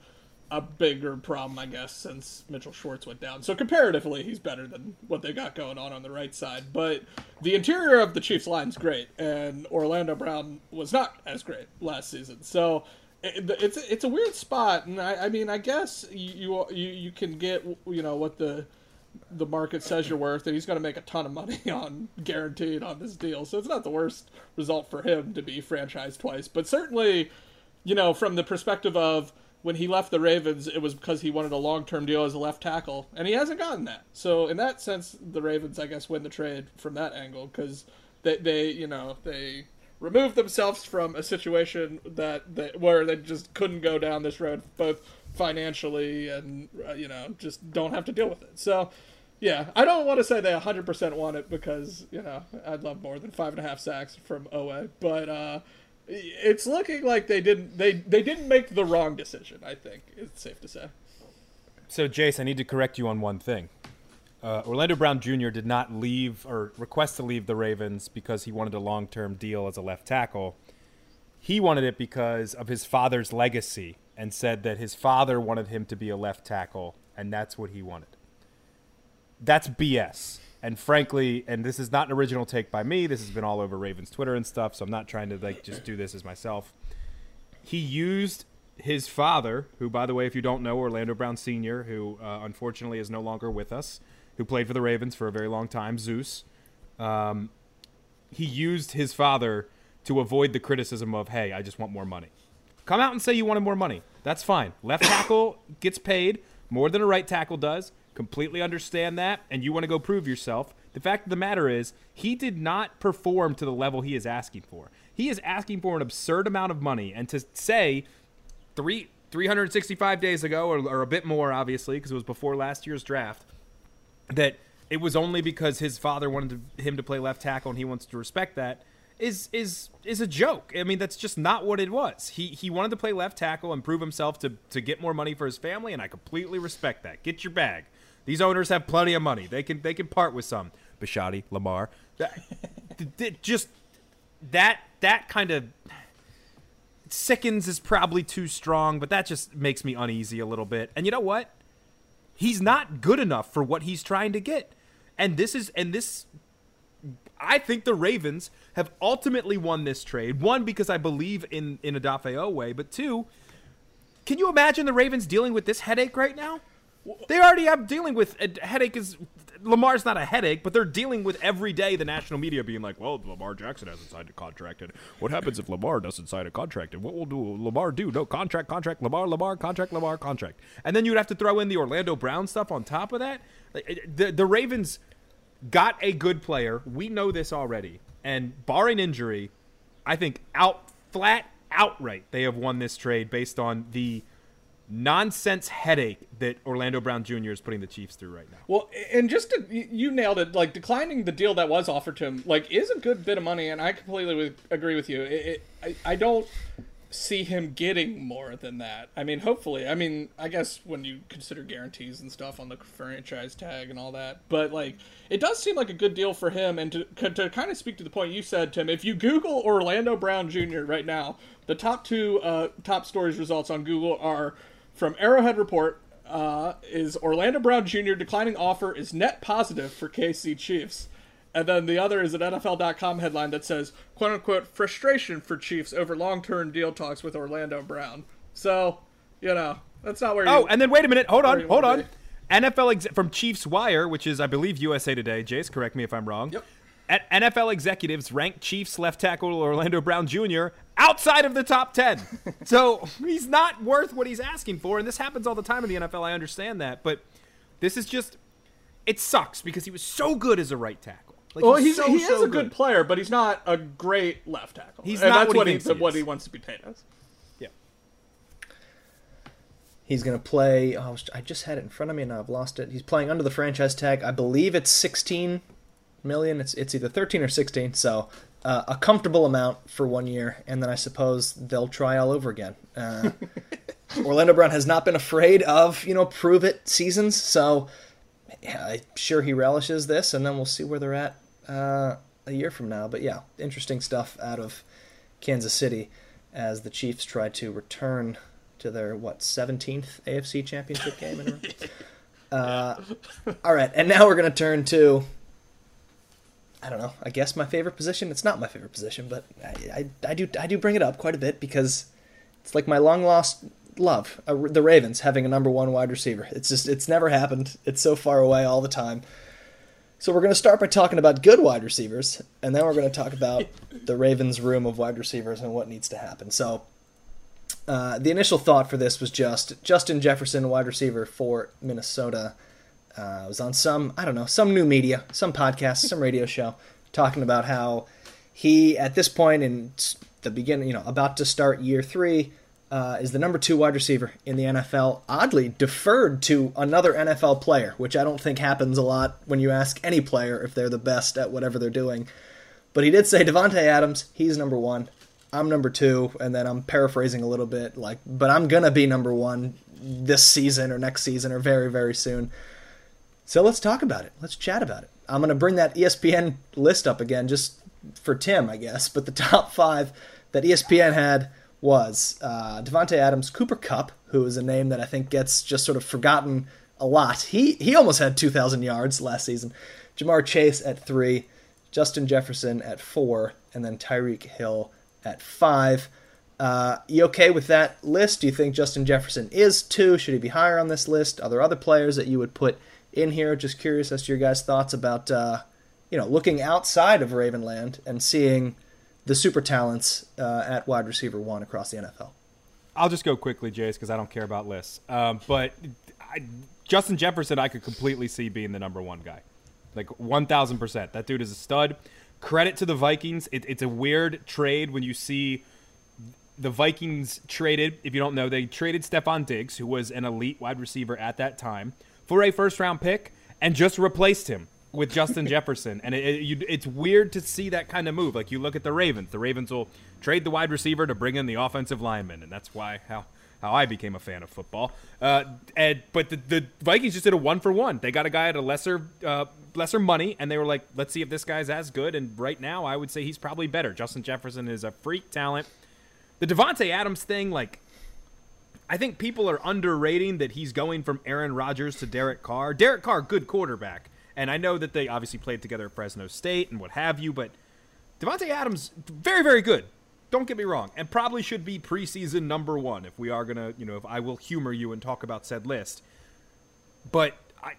a bigger problem, I guess, since Mitchell Schwartz went down. So comparatively, he's better than what they got going on on the right side. But the interior of the Chiefs' line's great, and Orlando Brown was not as great last season. So it's it's a weird spot, and I, I mean, I guess you, you you can get you know what the the market says you're worth, and he's going to make a ton of money on guaranteed on this deal. So it's not the worst result for him to be franchised twice, but certainly, you know, from the perspective of when he left the Ravens, it was because he wanted a long term deal as a left tackle, and he hasn't gotten that. So in that sense, the Ravens, I guess, win the trade from that angle because they, they, you know, they removed themselves from a situation that, that where they just couldn't go down this road, both financially and uh, you know just don't have to deal with it. So. Yeah, I don't want to say they 100% want it because, you know, I'd love more than five and a half sacks from Oweh, but uh, it's looking like they didn't they they didn't make the wrong decision. I think it's safe to say. So, Jace, I need to correct you on one thing. Uh, Orlando Brown Jr. did not leave or request to leave the Ravens because he wanted a long term deal as a left tackle. He wanted it because of his father's legacy and said that his father wanted him to be a left tackle, and that's what he wanted. That's BS. And frankly, and this is not an original take by me. This has been all over Ravens Twitter and stuff. So I'm not trying to like just do this as myself. He used his father, who, by the way, if you don't know, Orlando Brown Sr., who uh, unfortunately is no longer with us, who played for the Ravens for a very long time, Zeus. Um, he used his father to avoid the criticism of, "Hey, I just want more money." Come out and say you wanted more money. That's fine. Left tackle gets paid more than a right tackle does. Completely understand that, and you want to go prove yourself. The fact of the matter is, he did not perform to the level he is asking for. He is asking for an absurd amount of money, and to say three 365 days ago, or, or a bit more, obviously, because it was before last year's draft, that it was only because his father wanted to, him to play left tackle, and he wants to respect that is is is a joke. I mean, that's just not what it was. He he wanted to play left tackle and prove himself to to get more money for his family, and I completely respect that. Get your bag. These owners have plenty of money. They can they can part with some. Bisciotti, Lamar, just that that kind of sickens is probably too strong, but that just makes me uneasy a little bit. And you know what? He's not good enough for what he's trying to get. And this is and this I think the Ravens have ultimately won this trade. One, because I believe in in Odafe Oweh, but two, can you imagine the Ravens dealing with this headache right now? They already have dealing with a headache. Is Lamar's not a headache, but they're dealing with every day the national media being like, "Well, Lamar Jackson hasn't signed a contract, and what happens if Lamar doesn't sign a contract? And what will do Lamar do? No contract, contract, Lamar, Lamar, contract, Lamar, contract." And then you'd have to throw in the Orlando Brown stuff on top of that. The the Ravens got a good player. We know this already, and barring injury, I think out flat outright they have won this trade based on the nonsense headache that Orlando Brown Jr. is putting the Chiefs through right now. Well, and just to, you nailed it. Like declining the deal that was offered to him, like is a good bit of money, and I completely agree with you. It, it, I, I don't see him getting more than that. I mean, hopefully. I mean, I guess when you consider guarantees and stuff on the franchise tag and all that, but like it does seem like a good deal for him. And to to kind of speak to the point you said, Tim, if you Google Orlando Brown Jr. right now, the top two uh, top stories results on Google are from Arrowhead Report uh, is Orlando Brown Jr. declining offer is net positive for KC Chiefs. And then the other is an NFL.com headline that says, quote unquote, frustration for Chiefs over long term deal talks with Orlando Brown. So, you know, that's not where you. Oh, and then wait a minute. Hold on. Hold on. Be. NFL ex- from Chiefs Wire, which is, I believe, USA Today. Jace, correct me if I'm wrong. Yep. At NFL executives rank Chiefs left tackle Orlando Brown Jr. outside of the top 10. so he's not worth what he's asking for. And this happens all the time in the NFL. I understand that. But this is just, it sucks because he was so good as a right tackle. Like, well, he's, he's so, he is so a good. good. player, but he's not a great left tackle. He's and not that's what, what he, he, what he wants to be paid as. Yeah. He's going to play. Oh, I just had it in front of me and I've lost it. He's playing under the franchise tag. I believe it's 16 million. It's it's either 13 or 16. So uh, a comfortable amount for one year, and then I suppose they'll try all over again. Uh, Orlando Brown has not been afraid of you know prove it seasons, so yeah, I'm sure he relishes this, and then we'll see where they're at uh, a year from now. But yeah, interesting stuff out of Kansas City as the Chiefs try to return to their what 17th AFC Championship game in. Uh, all right, and now we're going to turn to I don't know. I guess my favorite position. It's not my favorite position, but I, I, I do I do bring it up quite a bit because it's like my long lost love, uh, the Ravens having a number one wide receiver. It's just it's never happened. It's so far away all the time. So we're going to start by talking about good wide receivers, and then we're going to talk about the Ravens' room of wide receivers and what needs to happen. So Uh, the initial thought for this was just Justin Jefferson, wide receiver for Minnesota. Uh, was on some, I don't know, some new media, some podcast, some radio show, talking about how he, at this point in the beginning, you know, about to start year three, uh, is the number two wide receiver in the NFL. Oddly, deferred to another NFL player, which I don't think happens a lot when you ask any player if they're the best at whatever they're doing. But he did say Davante Adams, he's number one. I'm number two, and then I'm paraphrasing a little bit, like, but I'm gonna be number one this season or next season or very, very soon. So let's talk about it. Let's chat about it. I'm going to bring that ESPN list up again just for Tim, I guess. But the top five that ESPN had was uh, Davante Adams, Cooper Kupp, who is a name that I think gets just sort of forgotten a lot. He he almost had 2,000 yards last season. Ja'Marr Chase at three, Justin Jefferson at four, and then Tyreek Hill at five. Uh, you okay with that list? Do you think Justin Jefferson is two? Should he be higher on this list? Are there other players that you would put in here. Just curious as to your guys' thoughts about uh, you know looking outside of Ravenland and seeing the super talents uh, at wide receiver one across the NFL. I'll just go quickly, Jace, because I don't care about lists. Um, but I, Justin Jefferson, I could completely see being the number one guy, like one thousand percent. That dude is a stud. Credit to the Vikings. It, it's a weird trade when you see the Vikings traded. If you don't know, they traded Stefon Diggs, who was an elite wide receiver at that time for a first round pick and just replaced him with Justin Jefferson. And it, it, you, it's weird to see that kind of move. Like you look at the Ravens, the Ravens will trade the wide receiver to bring in the offensive lineman, and that's why how how I became a fan of football. Uh, and but the, the Vikings just did a one for one. They got a guy at a lesser uh, lesser money, and they were like, let's see if this guy's as good. And right now, I would say he's probably better. Justin Jefferson is a freak talent. The Davante Adams thing, like I think people are underrating that he's going from Aaron Rodgers to Derek Carr. Derek Carr, good quarterback. And I know that they obviously played together at Fresno State and what have you, but Davante Adams, very, very good. Don't get me wrong, and probably should be preseason number one if we are gonna, you know, if I will humor you and talk about said list. But I,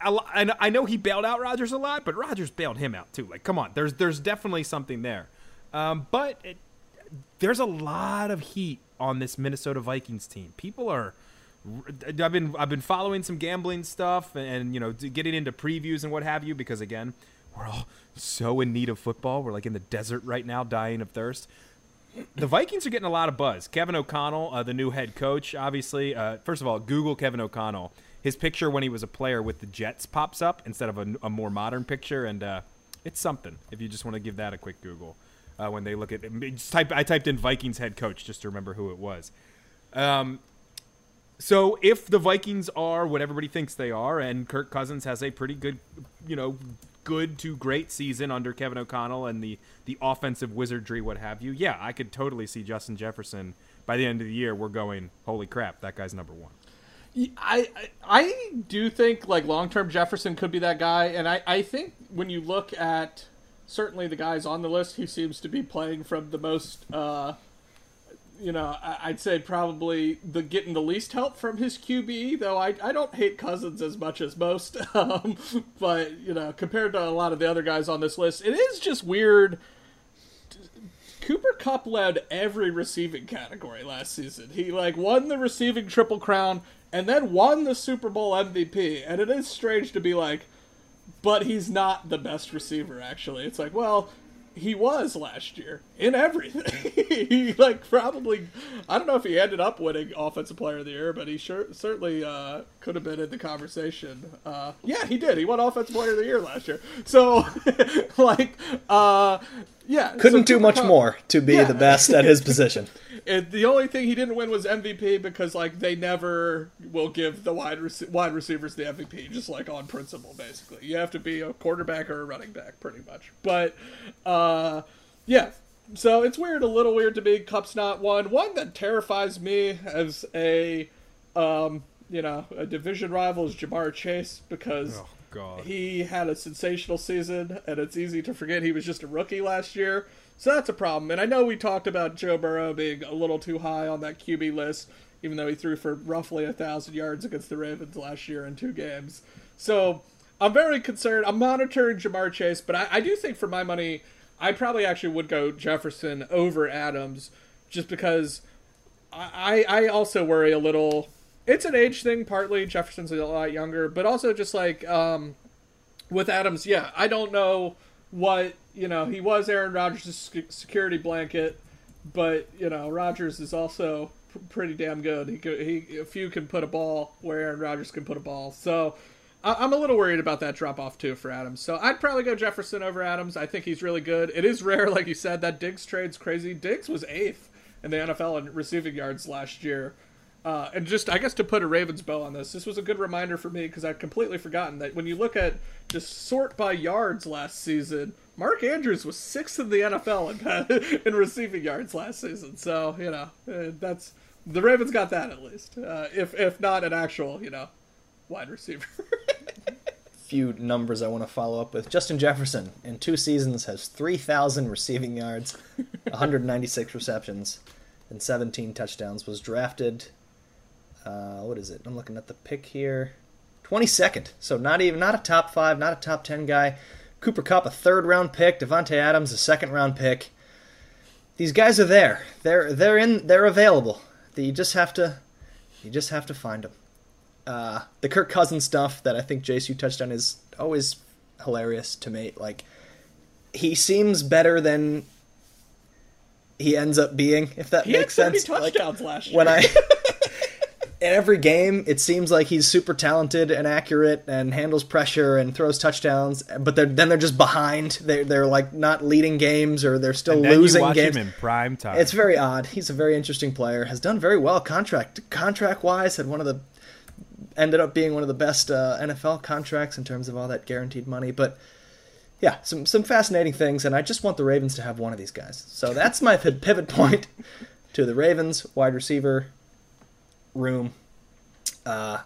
I, I know he bailed out Rodgers a lot, but Rodgers bailed him out too. Like, come on, there's there's definitely something there. Um, but it, there's a lot of heat on this Minnesota Vikings team. People are I've been I've been following some gambling stuff and, you know getting into previews and what have you because again we're all so in need of football. We're like in the desert right now, dying of thirst. The Vikings are getting a lot of buzz. Kevin O'Connell, uh, the new head coach, obviously. Uh, first of all, Google Kevin O'Connell. His picture when he was a player with the Jets pops up instead of a, a more modern picture, and uh, it's something. If you just want to give that a quick Google uh, when they look at type. I typed in Vikings head coach just to remember who it was. Um, so if the Vikings are what everybody thinks they are, and Kirk Cousins has a pretty good, you know, good to great season under Kevin O'Connell and the the offensive wizardry, what have you, yeah, I could totally see Justin Jefferson by the end of the year. We're going, holy crap, that guy's number one. I I do think like long term Jefferson could be that guy, and I I think when you look at certainly the guys on the list, he seems to be playing from the most. Uh, you know, I'd say probably the getting the least help from his QB, though I, I don't hate Cousins as much as most. Um, but, you know, compared to a lot of the other guys on this list, it is just weird. Cooper Kupp led every receiving category last season. He, like, won the receiving triple crown and then won the Super Bowl MVP. And it is strange to be like, but he's not the best receiver actually. It's like, well, he was last year in everything. he like probably I don't know if he ended up winning offensive player of the year, but he sure certainly uh, could have been in the conversation. Uh, yeah, he did. He won offensive player of the year last year. So like uh, yeah, couldn't so do much more to be yeah. the best at his position. It, the only thing he didn't win was MVP because like they never will give the wide rec- wide receivers the MVP just like on principle basically. You have to be a quarterback or a running back pretty much. But uh, yeah, so it's weird, a little weird to be Kupp's not one. One that terrifies me as a um, you know a division rival is Ja'Marr Chase because. Oh. God. He had a sensational season, and it's easy to forget he was just a rookie last year. So that's a problem. And I know we talked about Joe Burrow being a little too high on that QB list, even though he threw for roughly a thousand yards against the Ravens last year in two games. So I'm very concerned. I'm monitoring Ja'Marr Chase, but I, I do think for my money, I probably actually would go Jefferson over Adams, just because I I also worry a little. It's an age thing, partly. Jefferson's a lot younger, but also just like um, with Adams. Yeah, I don't know what you know. He was Aaron Rodgers' security blanket, but you know Rodgers is also pr- pretty damn good. He could, he if you can put a ball where Aaron Rodgers can put a ball, so. I- I'm a little worried about that drop off too for Adams. So I'd probably go Jefferson over Adams. I think he's really good. It is rare, like you said, that Diggs trade's crazy. Diggs was eighth in the NFL in receiving yards last year. Uh, and just, I guess, to put a Ravens bow on this, this was a good reminder for me because I'd completely forgotten that when you look at just sort by yards last season, Mark Andrews was sixth in the NFL in, in receiving yards last season. So you know, uh, that's the Ravens got that at least, uh, if if not an actual, you know, wide receiver. Few numbers I want to follow up with. Justin Jefferson in two seasons has 3,000 receiving yards, 196 receptions, and 17 touchdowns. Was drafted. Uh, what is it? I'm looking at the pick here. 22nd. So not even not a top five, not a top 10 guy. Cooper Kupp a third round pick. Davante Adams a second round pick. These guys are there. They're they're in. They're available. You just have to you just have to find them uh, the Kirk Cousins stuff that I think Jace you touched on is always hilarious to me. Like he seems better than he ends up being, if that he makes had 30 sense. Like, touchdowns last year. when I in every game, it seems like he's super talented and accurate and handles pressure and throws touchdowns. But they're, then they're just behind. They're they're like not leading games or they're still losing games. him in prime time. It's very odd. He's a very interesting player. Has done very well contract contract wise. Had one of the ended up being one of the best uh, NFL contracts in terms of all that guaranteed money. But yeah, some some fascinating things, and I just want the Ravens to have one of these guys. So that's my pivot point to the Ravens wide receiver room. Uh,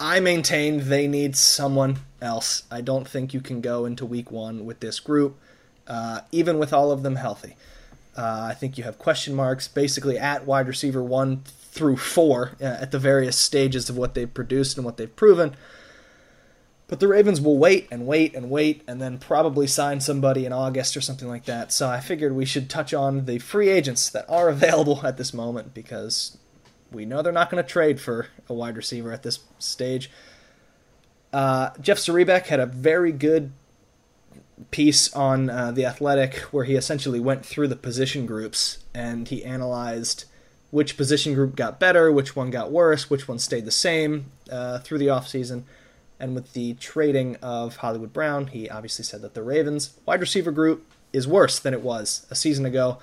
I maintain they need someone else. I don't think you can go into week one with this group, uh, even with all of them healthy. Uh, I think you have question marks basically at wide receiver one through four uh, at the various stages of what they've produced and what they've proven. But the Ravens will wait and wait and wait and then probably sign somebody in August or something like that. So I figured we should touch on the free agents that are available at this moment because we know they're not going to trade for a wide receiver at this stage. Uh, Jeff Zrebiec had a very good piece on uh, the Athletic where he essentially went through the position groups and he analyzed which position group got better, which one got worse, which one stayed the same uh, through the offseason. And with the trading of Hollywood Brown, he obviously said that the Ravens wide receiver group is worse than it was a season ago.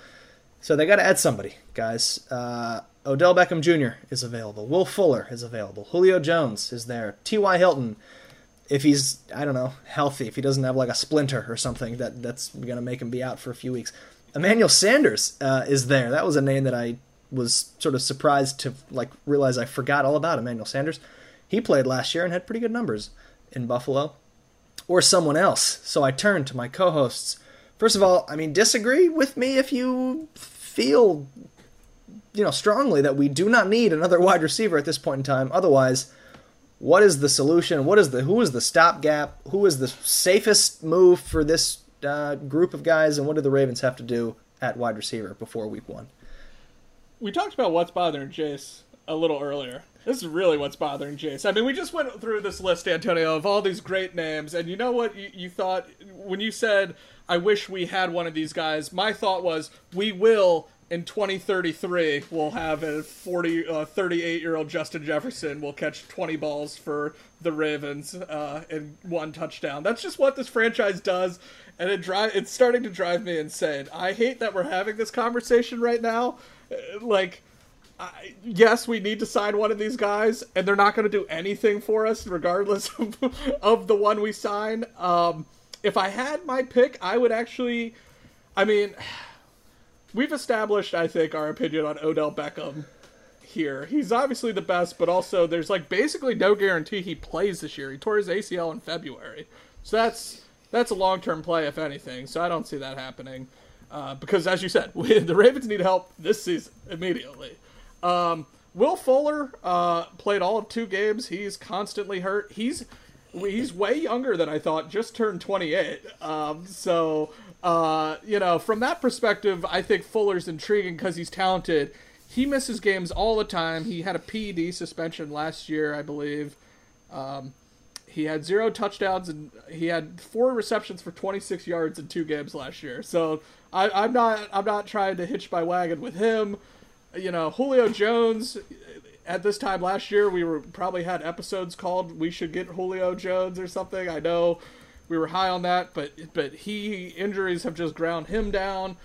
So they got to add somebody, guys. Uh, Odell Beckham Jr. is available. Will Fuller is available. Julio Jones is there. T.Y. Hilton, if he's I don't know healthy, if he doesn't have like a splinter or something that that's gonna make him be out for a few weeks. Emmanuel Sanders uh, is there. That was a name that I was sort of surprised to like realize I forgot all about Emmanuel Sanders. He played last year and had pretty good numbers in Buffalo, or someone else. So I turned to my co-hosts. First of all, I mean, disagree with me if you feel you know strongly that we do not need another wide receiver at this point in time. Otherwise, what is the solution? What is the who is the stopgap? Who is the safest move for this uh, group of guys? And what do the Ravens have to do at wide receiver before Week One? we talked about what's bothering Jace a little earlier. This is really what's bothering Jace. I mean, we just went through this list, Antonio, of all these great names, and you know what you, you thought when you said, "I wish we had one of these guys." My thought was, "We will." In 2033, we'll have a 40, uh, 38 year old Justin Jefferson will catch 20 balls for the Ravens uh, and one touchdown. That's just what this franchise does, and it drive it's starting to drive me insane. I hate that we're having this conversation right now. Uh, Like, I, yes, we need to sign one of these guys, and they're not going to do anything for us, regardless of, of the one we sign. Um, if I had my pick, I would actually. I mean, we've established, I think, our opinion on Odell Beckham here. He's obviously the best, but also there's like basically no guarantee he plays this year. He tore his ACL in February, so that's that's a long term play if anything. So I don't see that happening uh, because, as you said, we, the Ravens need help this season immediately. Um, Will Fuller uh, played all of two games. He's constantly hurt. He's he's way younger than I thought. Just turned 28. Um, so uh, you know, from that perspective, I think Fuller's intriguing because he's talented. he misses games all the time. He had a PED suspension last year, I believe. Um, he had zero touchdowns and he had four receptions for 26 yards in two games last year. So I, I'm not I'm not trying to hitch my wagon with him. You know, Julio Jones. At this time last year, we were probably had episodes called "We Should Get Julio Jones" or something. I know we were high on that, but but he injuries have just ground him down.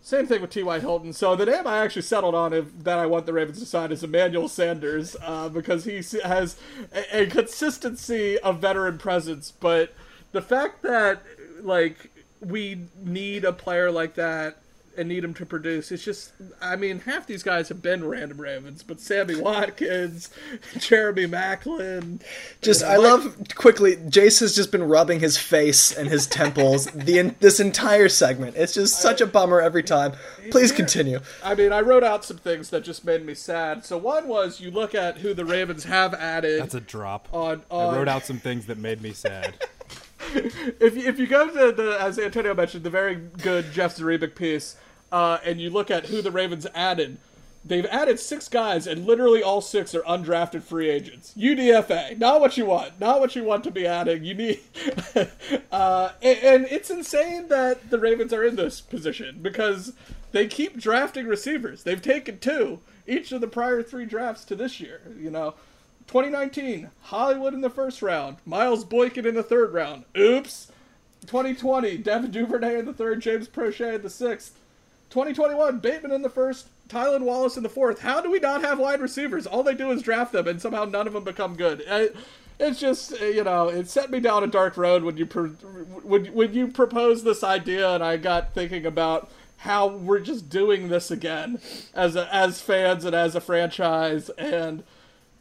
Same thing with T.Y. Hilton. So the name I actually settled on if, that I want the Ravens to sign is Emmanuel Sanders uh, because he has a, a, consistency of veteran presence. But the fact that like we need a player like that and need him to produce. It's just, I mean, half these guys have been random Ravens, but Sammy Watkins, Jeremy Maclin. Just, you know, I like, love quickly. Jace has just been rubbing his face and his temples the this entire segment. It's just such I, a bummer every time. Please continue. I mean, I wrote out some things that just made me sad. So one was you look at who the Ravens have added. That's a drop. On, on I wrote out some things that made me sad. if if you go to the as Antonio mentioned the very good Jeff Zrebiec piece uh, and you look at who the Ravens added, they've added six guys, and literally all six are undrafted free agents. UDFA, not what you want, not what you want to be adding. You need, uh, and, and it's insane that the Ravens are in this position because they keep drafting receivers. They've taken two each of the prior three drafts to this year. You know. 2019, Hollywood in the first round, Miles Boykin in the third round. Oops. 2020, Devin Duvernay in the third, James Proche in the sixth. 2021, Bateman in the first, Tylen Wallace in the fourth. How do we not have wide receivers? All they do is draft them, and somehow none of them become good. it's just uh, you know, it set me down a dark road when you when when you proposed this idea, and I got thinking about how we're just doing this again as a, as fans and as a franchise, and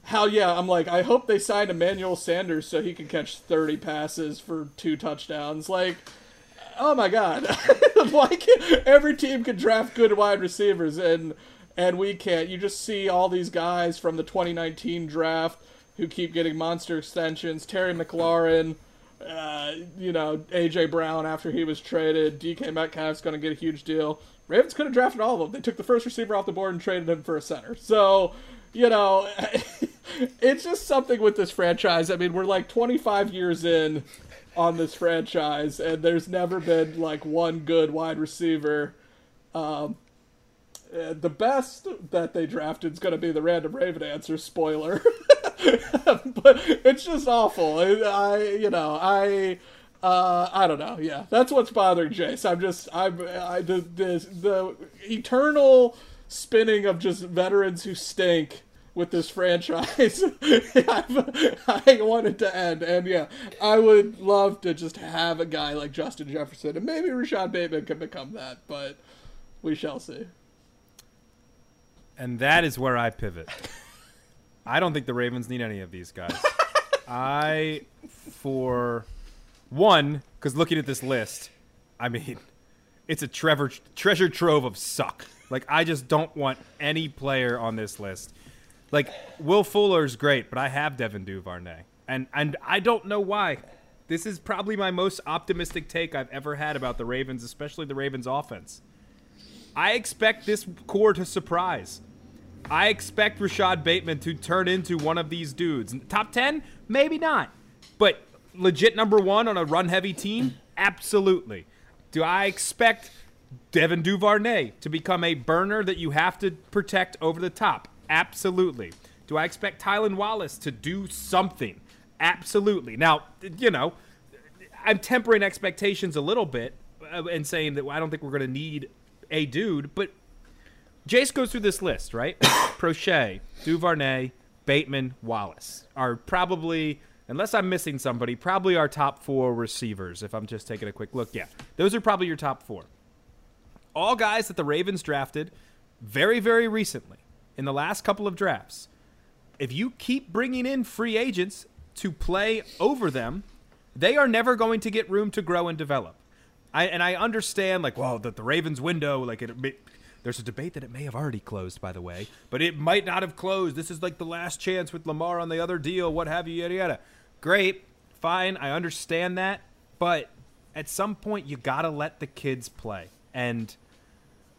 how yeah, I'm like, I hope they sign Emmanuel Sanders so he can catch 30 passes for two touchdowns, like oh my god, like every team can draft good wide receivers and and we can't. You just see all these guys from the 2019 draft who keep getting monster extensions. Terry McLaurin, uh, you know, AJ Brown after he was traded. DK Metcalf's going to get a huge deal. Ravens could have drafted all of them. They took the first receiver off the board and traded him for a center. So, you know, it's just something with this franchise. I mean, we're like 25 years in on this franchise, and there's never been like one good wide receiver. Um, the best that they drafted is going to be the random Raven answer. Spoiler, but it's just awful. I, I you know, I. Uh, I don't know. Yeah, that's what's bothering Jace. I'm just, I'm, I, the, the, the eternal spinning of just veterans who stink with this franchise. I wanted to end, and yeah, I would love to just have a guy like Justin Jefferson, and maybe Rashod Bateman can become that, but we shall see. And that is where I pivot. I don't think the Ravens need any of these guys. I, for one, because looking at this list, I mean, it's a Trevor treasure trove of suck. Like I just don't want any player on this list. Like Will Fuller's great, but I have Devin Duvernay, and and I don't know why. This is probably my most optimistic take I've ever had about the Ravens, especially the Ravens offense. I expect this core to surprise. I expect Rashod Bateman to turn into one of these dudes. Top 10? Maybe not. But legit number one on a run heavy team? Absolutely. Do I expect Devin Duvernay to become a burner that you have to protect over the top? Absolutely. Do I expect Tylan Wallace to do something? Absolutely. Now, you know, I'm tempering expectations a little bit uh, and saying that I don't think we're going to need a dude, but Jace goes through this list, right? Proche, Duvernay, Bateman, Wallace are probably, unless I'm missing somebody, probably our top four receivers. If I'm just taking a quick look, yeah, those are probably your top four. All guys that the Ravens drafted very, very recently in the last couple of drafts. If you keep bringing in free agents to play over them, they are never going to get room to grow and develop. I, and I understand, like, well, that the Ravens window, like, it, it, there's a debate that it may have already closed, by the way, but it might not have closed. This is like the last chance with Lamar on the other deal, what have you, yada yada. Great, fine, I understand that, but at some point you gotta let the kids play. And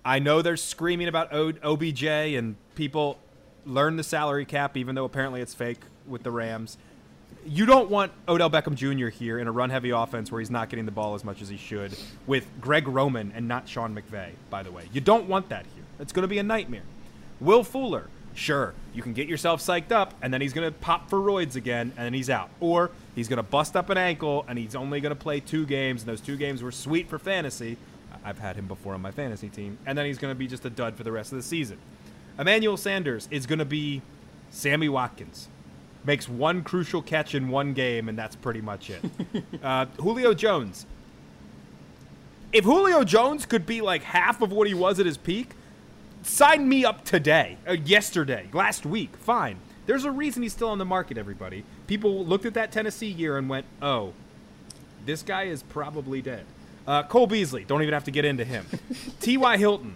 I know they're screaming about OBJ and people learn the salary cap, even though apparently it's fake with the Rams. You don't want Odell Beckham Jr. here in a run heavy offense where he's not getting the ball as much as he should with Greg Roman and not Sean McVay, by the way. You don't want that here. It's going to be a nightmare. Will Fuller, sure, you can get yourself psyched up, and then he's going to pop for roids again, and then he's out. Or he's going to bust up an ankle, and he's only going to play two games, and those two games were sweet for fantasy. I've had him before on my fantasy team, and then he's going to be just a dud for the rest of the season. Emmanuel Sanders is going to be Sammy Watkins. Makes one crucial catch in one game, and that's pretty much it. uh, Julio Jones. If Julio Jones could be like half of what he was at his peak, sign me up today, uh, yesterday, last week. Fine. There's a reason he's still on the market, everybody. People looked at that Tennessee year and went, oh, this guy is probably dead. Uh, Cole Beasley, don't even have to get into him. T.Y. Hilton,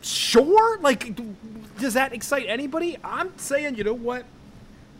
sure? Like, does that excite anybody? I'm saying, you know what?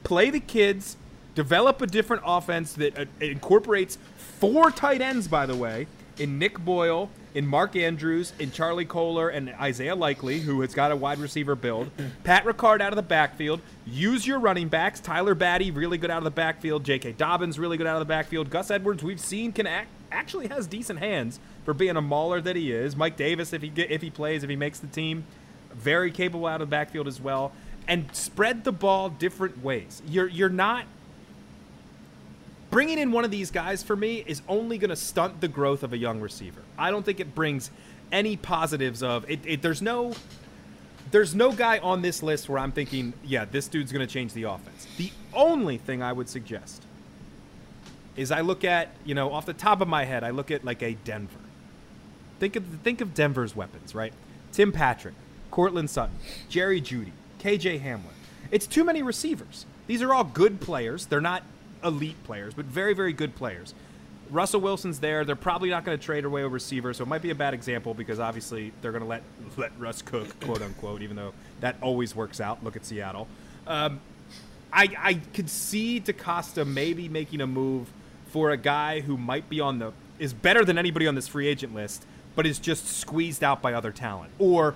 Play the kids, develop a different offense that uh, incorporates four tight ends, by the way, in Nick Boyle, in Mark Andrews, in Charlie Kolar, and Isaiah Likely, who has got a wide receiver build. Pat Ricard out of the backfield. Use your running backs. Tyler Badie, really good out of the backfield. J.K. Dobbins, really good out of the backfield. Gus Edwards, we've seen can act, actually has decent hands for being a mauler that he is. Mike Davis, if he get, if he plays, if he makes the team, very capable out of the backfield as well. And spread the ball different ways. You're you're not bringing in one of these guys for me is only going to stunt the growth of a young receiver. I don't think it brings any positives of it, it, There's no, there's no guy on this list where I'm thinking, yeah, this dude's going to change the offense. The only thing I would suggest is I look at, you know, off the top of my head, I look at like a Denver. Think of think of Denver's weapons, right? Tim Patrick, Courtland Sutton, Jerry Jeudy, KJ Hamler. It's too many receivers. These are all good players. They're not elite players, but very, very good players. Russell Wilson's there. They're probably not going to trade away a receiver, so it might be a bad example because obviously they're going to let let Russ cook, quote unquote, even though that always works out. Look at Seattle. Um, I I could see DeCosta maybe making a move for a guy who might be on the is better than anybody on this free agent list, but is just squeezed out by other talent. Or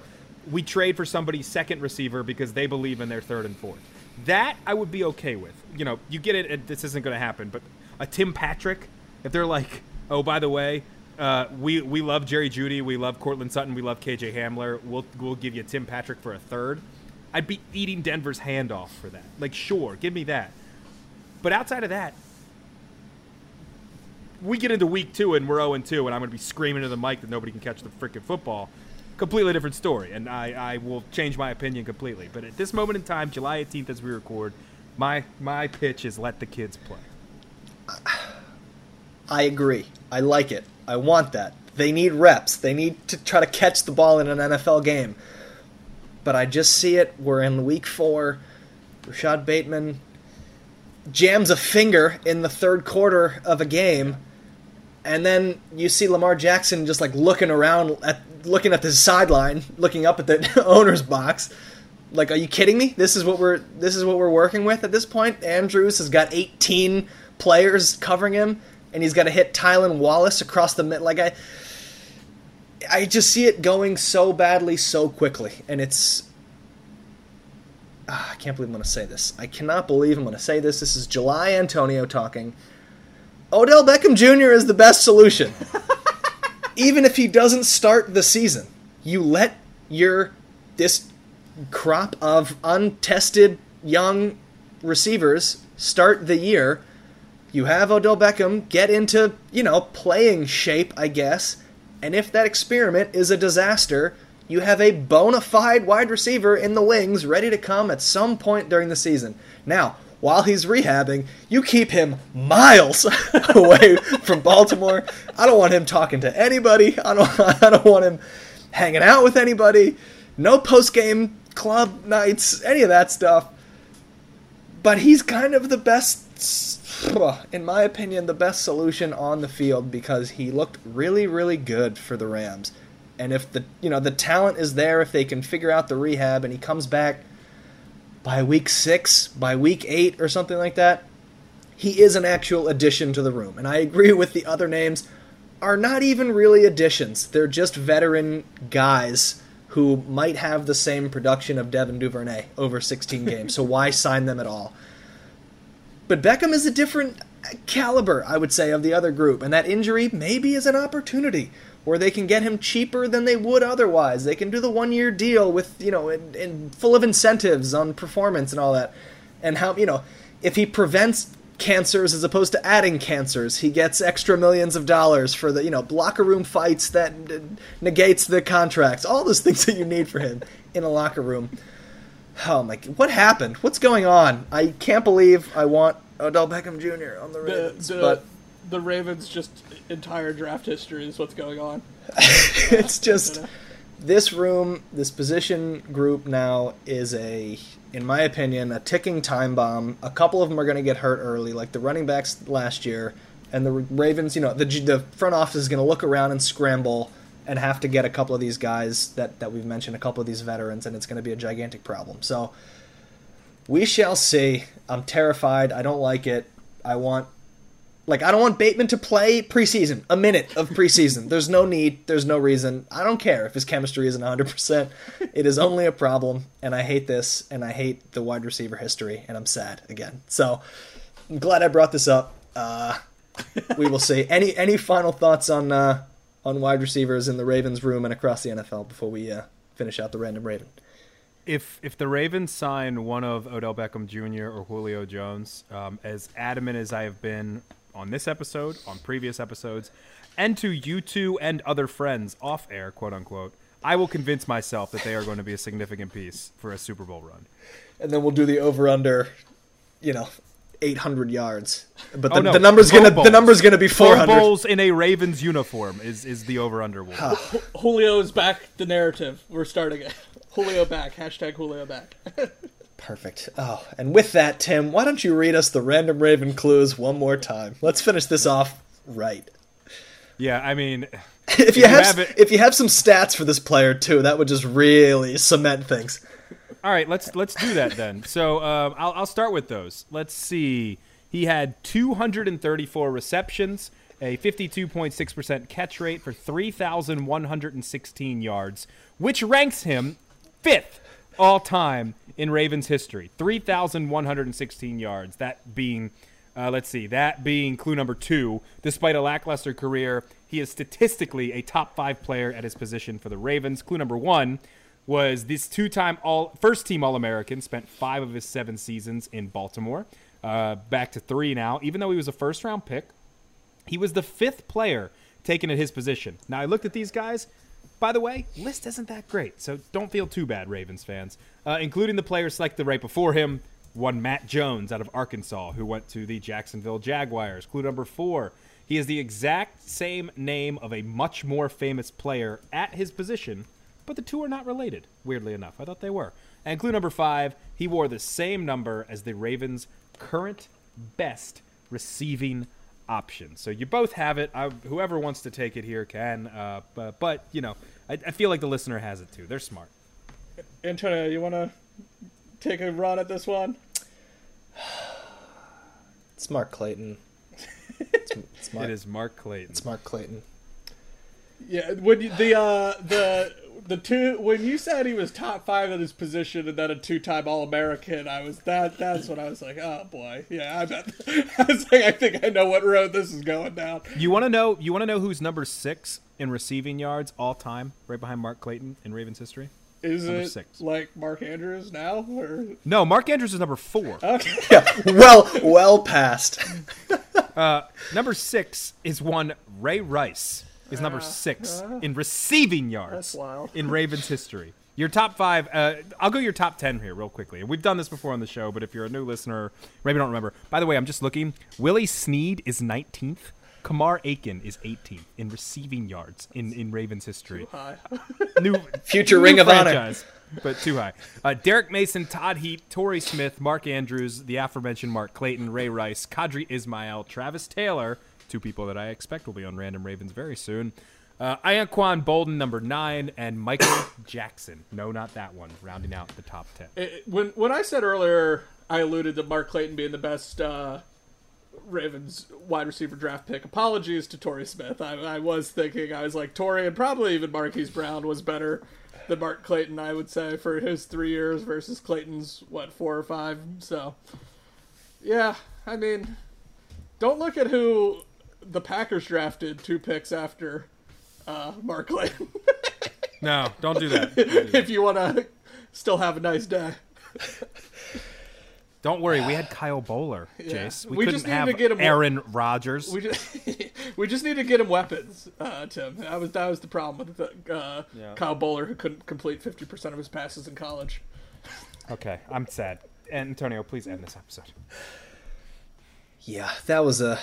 we trade for somebody's second receiver because they believe in their third and fourth. That I would be okay with. You know, you get it. This isn't going to happen, but a Tim Patrick, if they're like, oh, by the way, uh, we we love Jerry Jeudy, we love Courtland Sutton, we love KJ Hamler. We'll we'll give you Tim Patrick for a third. I'd be eating Denver's hand off for that. Like, sure, give me that. But outside of that, we get into week two and we're 0 2, and I'm going to be screaming to the mic that nobody can catch the freaking football. Completely different story, and I, I will change my opinion completely. But at this moment in time, July 18th, as we record, my my pitch is let the kids play. I agree. I like it. I want that. They need reps. They need to try to catch the ball in an NFL game. But I just see it. We're in week four. Rashod Bateman jams a finger in the third quarter of a game and then you see Lamar Jackson just like looking around at looking at the sideline, looking up at the owner's box. Like, are you kidding me? This is what we're this is what we're working with at this point. Andrews has got 18 players covering him, and he's got to hit Tylan Wallace across the mid. Like I, I just see it going so badly so quickly, and it's. Ah, I can't believe I'm going to say this. I cannot believe I'm going to say this. This is July Antonio talking. Odell Beckham Jr. is the best solution. Even if he doesn't start the season, you let your this crop of untested young receivers start the year. You have Odell Beckham get into, you know, playing shape, I guess. And if that experiment is a disaster, you have a bona fide wide receiver in the wings ready to come at some point during the season. Now, while he's rehabbing, you keep him miles away from Baltimore. I don't want him talking to anybody. I don't I don't want him hanging out with anybody. No post-game club nights, any of that stuff. But he's kind of the best in my opinion the best solution on the field because he looked really really good for the Rams. And if the you know the talent is there if they can figure out the rehab and he comes back by week six, by week eight, or something like that, he is an actual addition to the room. And I agree with the other names. are not even really additions. They're just veteran guys who might have the same production of Devin Duvernay over 16 games. so why sign them at all? But Beckham is a different caliber, I would say, of the other group, and that injury maybe is an opportunity where they can get him cheaper than they would otherwise. They can do the one-year deal with you know, and, and full of incentives on performance and all that, and how you know if he prevents cancers as opposed to adding cancers. He gets extra millions of dollars for the you know locker room fights that negates the contracts. All those things that you need for him in a locker room. Oh my! What happened? What's going on? I can't believe I want Odell Beckham Jr. on the Ravens, the, the, but the Ravens just entire draft history is what's going on. it's just this room, this position group now is a, in my opinion, a ticking time bomb. A couple of them are going to get hurt early, like the running backs last year, and the Ravens. You know, the the front office is going to look around and scramble and have to get a couple of these guys that that we've mentioned, a couple of these veterans, and it's going to be a gigantic problem. So we shall see. I'm terrified. I don't like it. I want like I don't want Bateman to play preseason, a minute of preseason. There's no need, there's no reason. I don't care if his chemistry isn't 100%. It is only a problem and I hate this and I hate the wide receiver history and I'm sad again. So, I'm glad I brought this up. Uh, we will see. Any any final thoughts on uh, on wide receivers in the Ravens room and across the NFL before we uh, finish out the random Raven? if if the Ravens sign one of Odell Beckham Jr. or Julio Jones, um, as adamant as I have been on this episode, on previous episodes, and to you two and other friends off air, quote unquote, I will convince myself that they are going to be a significant piece for a Super Bowl run. And then we'll do the over under, you know, 800 yards. But Oh, the, no. the number's Pro gonna the number's gonna be Pro 400. Bowls in a Ravens uniform is is the over under. Julio is back. The narrative. We're starting it. Julio back. Hashtag Julio back. Perfect. Oh, and with that, Tim, why don't you read us the random Raven clues one more time? Let's finish this off right. yeah, I mean, If you you have, have it- if you have some stats for this player too, that would just really cement things. All right, let's let's do that then. So um, I'll I'll start with those. Let's see. He had 234 receptions, a 52.6% catch rate for 3,116 yards, which ranks him fifth all time in Ravens history. 3,116 yards. That being, uh, let's see, that being clue number two. Despite a lackluster career, he is statistically a top five player at his position for the Ravens. Clue number one was this two-time all first team All-American. Spent five of his seven seasons in Baltimore. Uh, back to three now. Even though he was a first-round pick, he was the fifth player taken at his position. Now I looked at these guys. By the way, list isn't that great, so don't feel too bad, Ravens fans. Uh, including the players selected right before him. One Matt Jones out of Arkansas, who went to the Jacksonville Jaguars. Clue number four. He is the exact same name of a much more famous player at his position, but the two are not related, weirdly enough. I thought they were. And clue number five, he wore the same number as the Ravens' current best receiving option. So you both have it. I, whoever wants to take it here can. Uh, but, but, you know, I, I feel like the listener has it too. They're smart. Antonio, you want to take a run at this one? It's Mark Clayton. It's, it's Mark, It is Mark Clayton. It's Mark Clayton. Yeah, when you, the uh the the two when you said he was top five at his position and then a two-time All-American, I was that that's when I was like, oh boy, yeah, I bet. I was like, I think I know what road this is going down. You want to know? You want to know who's number six in receiving yards all time, right behind Mark Clayton in Ravens history? Is Number it six. like Mark Andrews now or No, Mark Andrews is number four. Okay. Yeah, well, well past. Uh, number six is one Ray Rice is number six in receiving yards That's wild. in Ravens history. Your top five. Uh, I'll go your top ten here real quickly. We've done this before on the show, but if you're a new listener, maybe don't remember. By the way, I'm just looking. Willie Snead is 19th. Kamar Aiken is 18th in receiving yards in, in Ravens history. Hi. New Future new Ring of Honor. franchise, but too high. Uh, Derrick Mason, Todd Heap, Torrey Smith, Mark Andrews, the aforementioned Mark Clayton, Ray Rice, Qadry Ismail, Travis Taylor, two people that I expect will be on Random Ravens very soon. Uh, Anquan Boldin, number nine, and Michael Jackson. No, not that one. Rounding out the top ten. It- when when I said earlier, I alluded to Mark Clayton being the best uh, Ravens wide receiver draft pick. Apologies to Torrey Smith. I, I was thinking I was like Torrey and probably even Marquise Brown was better than Mark Clayton. I would say for his three years versus Clayton's what four or five. So yeah, I mean, don't look at who the Packers drafted two picks after uh, Mark Clayton. No, don't do that. Don't, do that. if you want to still have a nice day. Don't worry, we had Kyle Boller, Yeah. Jace. We, We couldn't just needed have to get him- Aaron Rodgers. We just we just need to get him weapons, uh, Tim. That was that was the problem with the, uh, Yeah. Kyle Boller, who couldn't complete fifty percent of his passes in college. Okay, I'm sad. Antonio, please end this episode. Yeah, that was a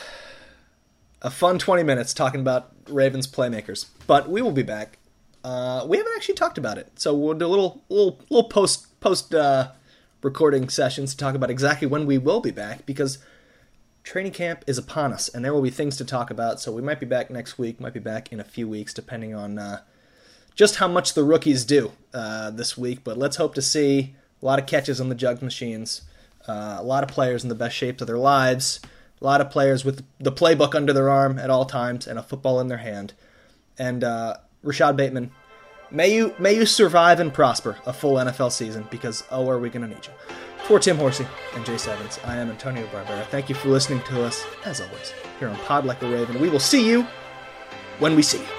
a fun 20 minutes talking about Ravens playmakers. But we will be back. Uh, we haven't actually talked about it, so we'll do a little little little post post uh, recording sessions to talk about exactly when we will be back because training camp is upon us, and there will be things to talk about. So we might be back next week, might be back in a few weeks, depending on uh, just how much the rookies do uh, this week. But let's hope to see a lot of catches on the jug machines, uh, a lot of players in the best shapes of their lives, a lot of players with the playbook under their arm at all times and a football in their hand. And uh, Rashod Bateman, may you may you survive and prosper a full NFL season because oh, are we going to need you. For Tim Horsey and Jay Evans, I am Antonio Barbera. Thank you for listening to us, as always, here on Pod Like a Raven. We will see you when we see you.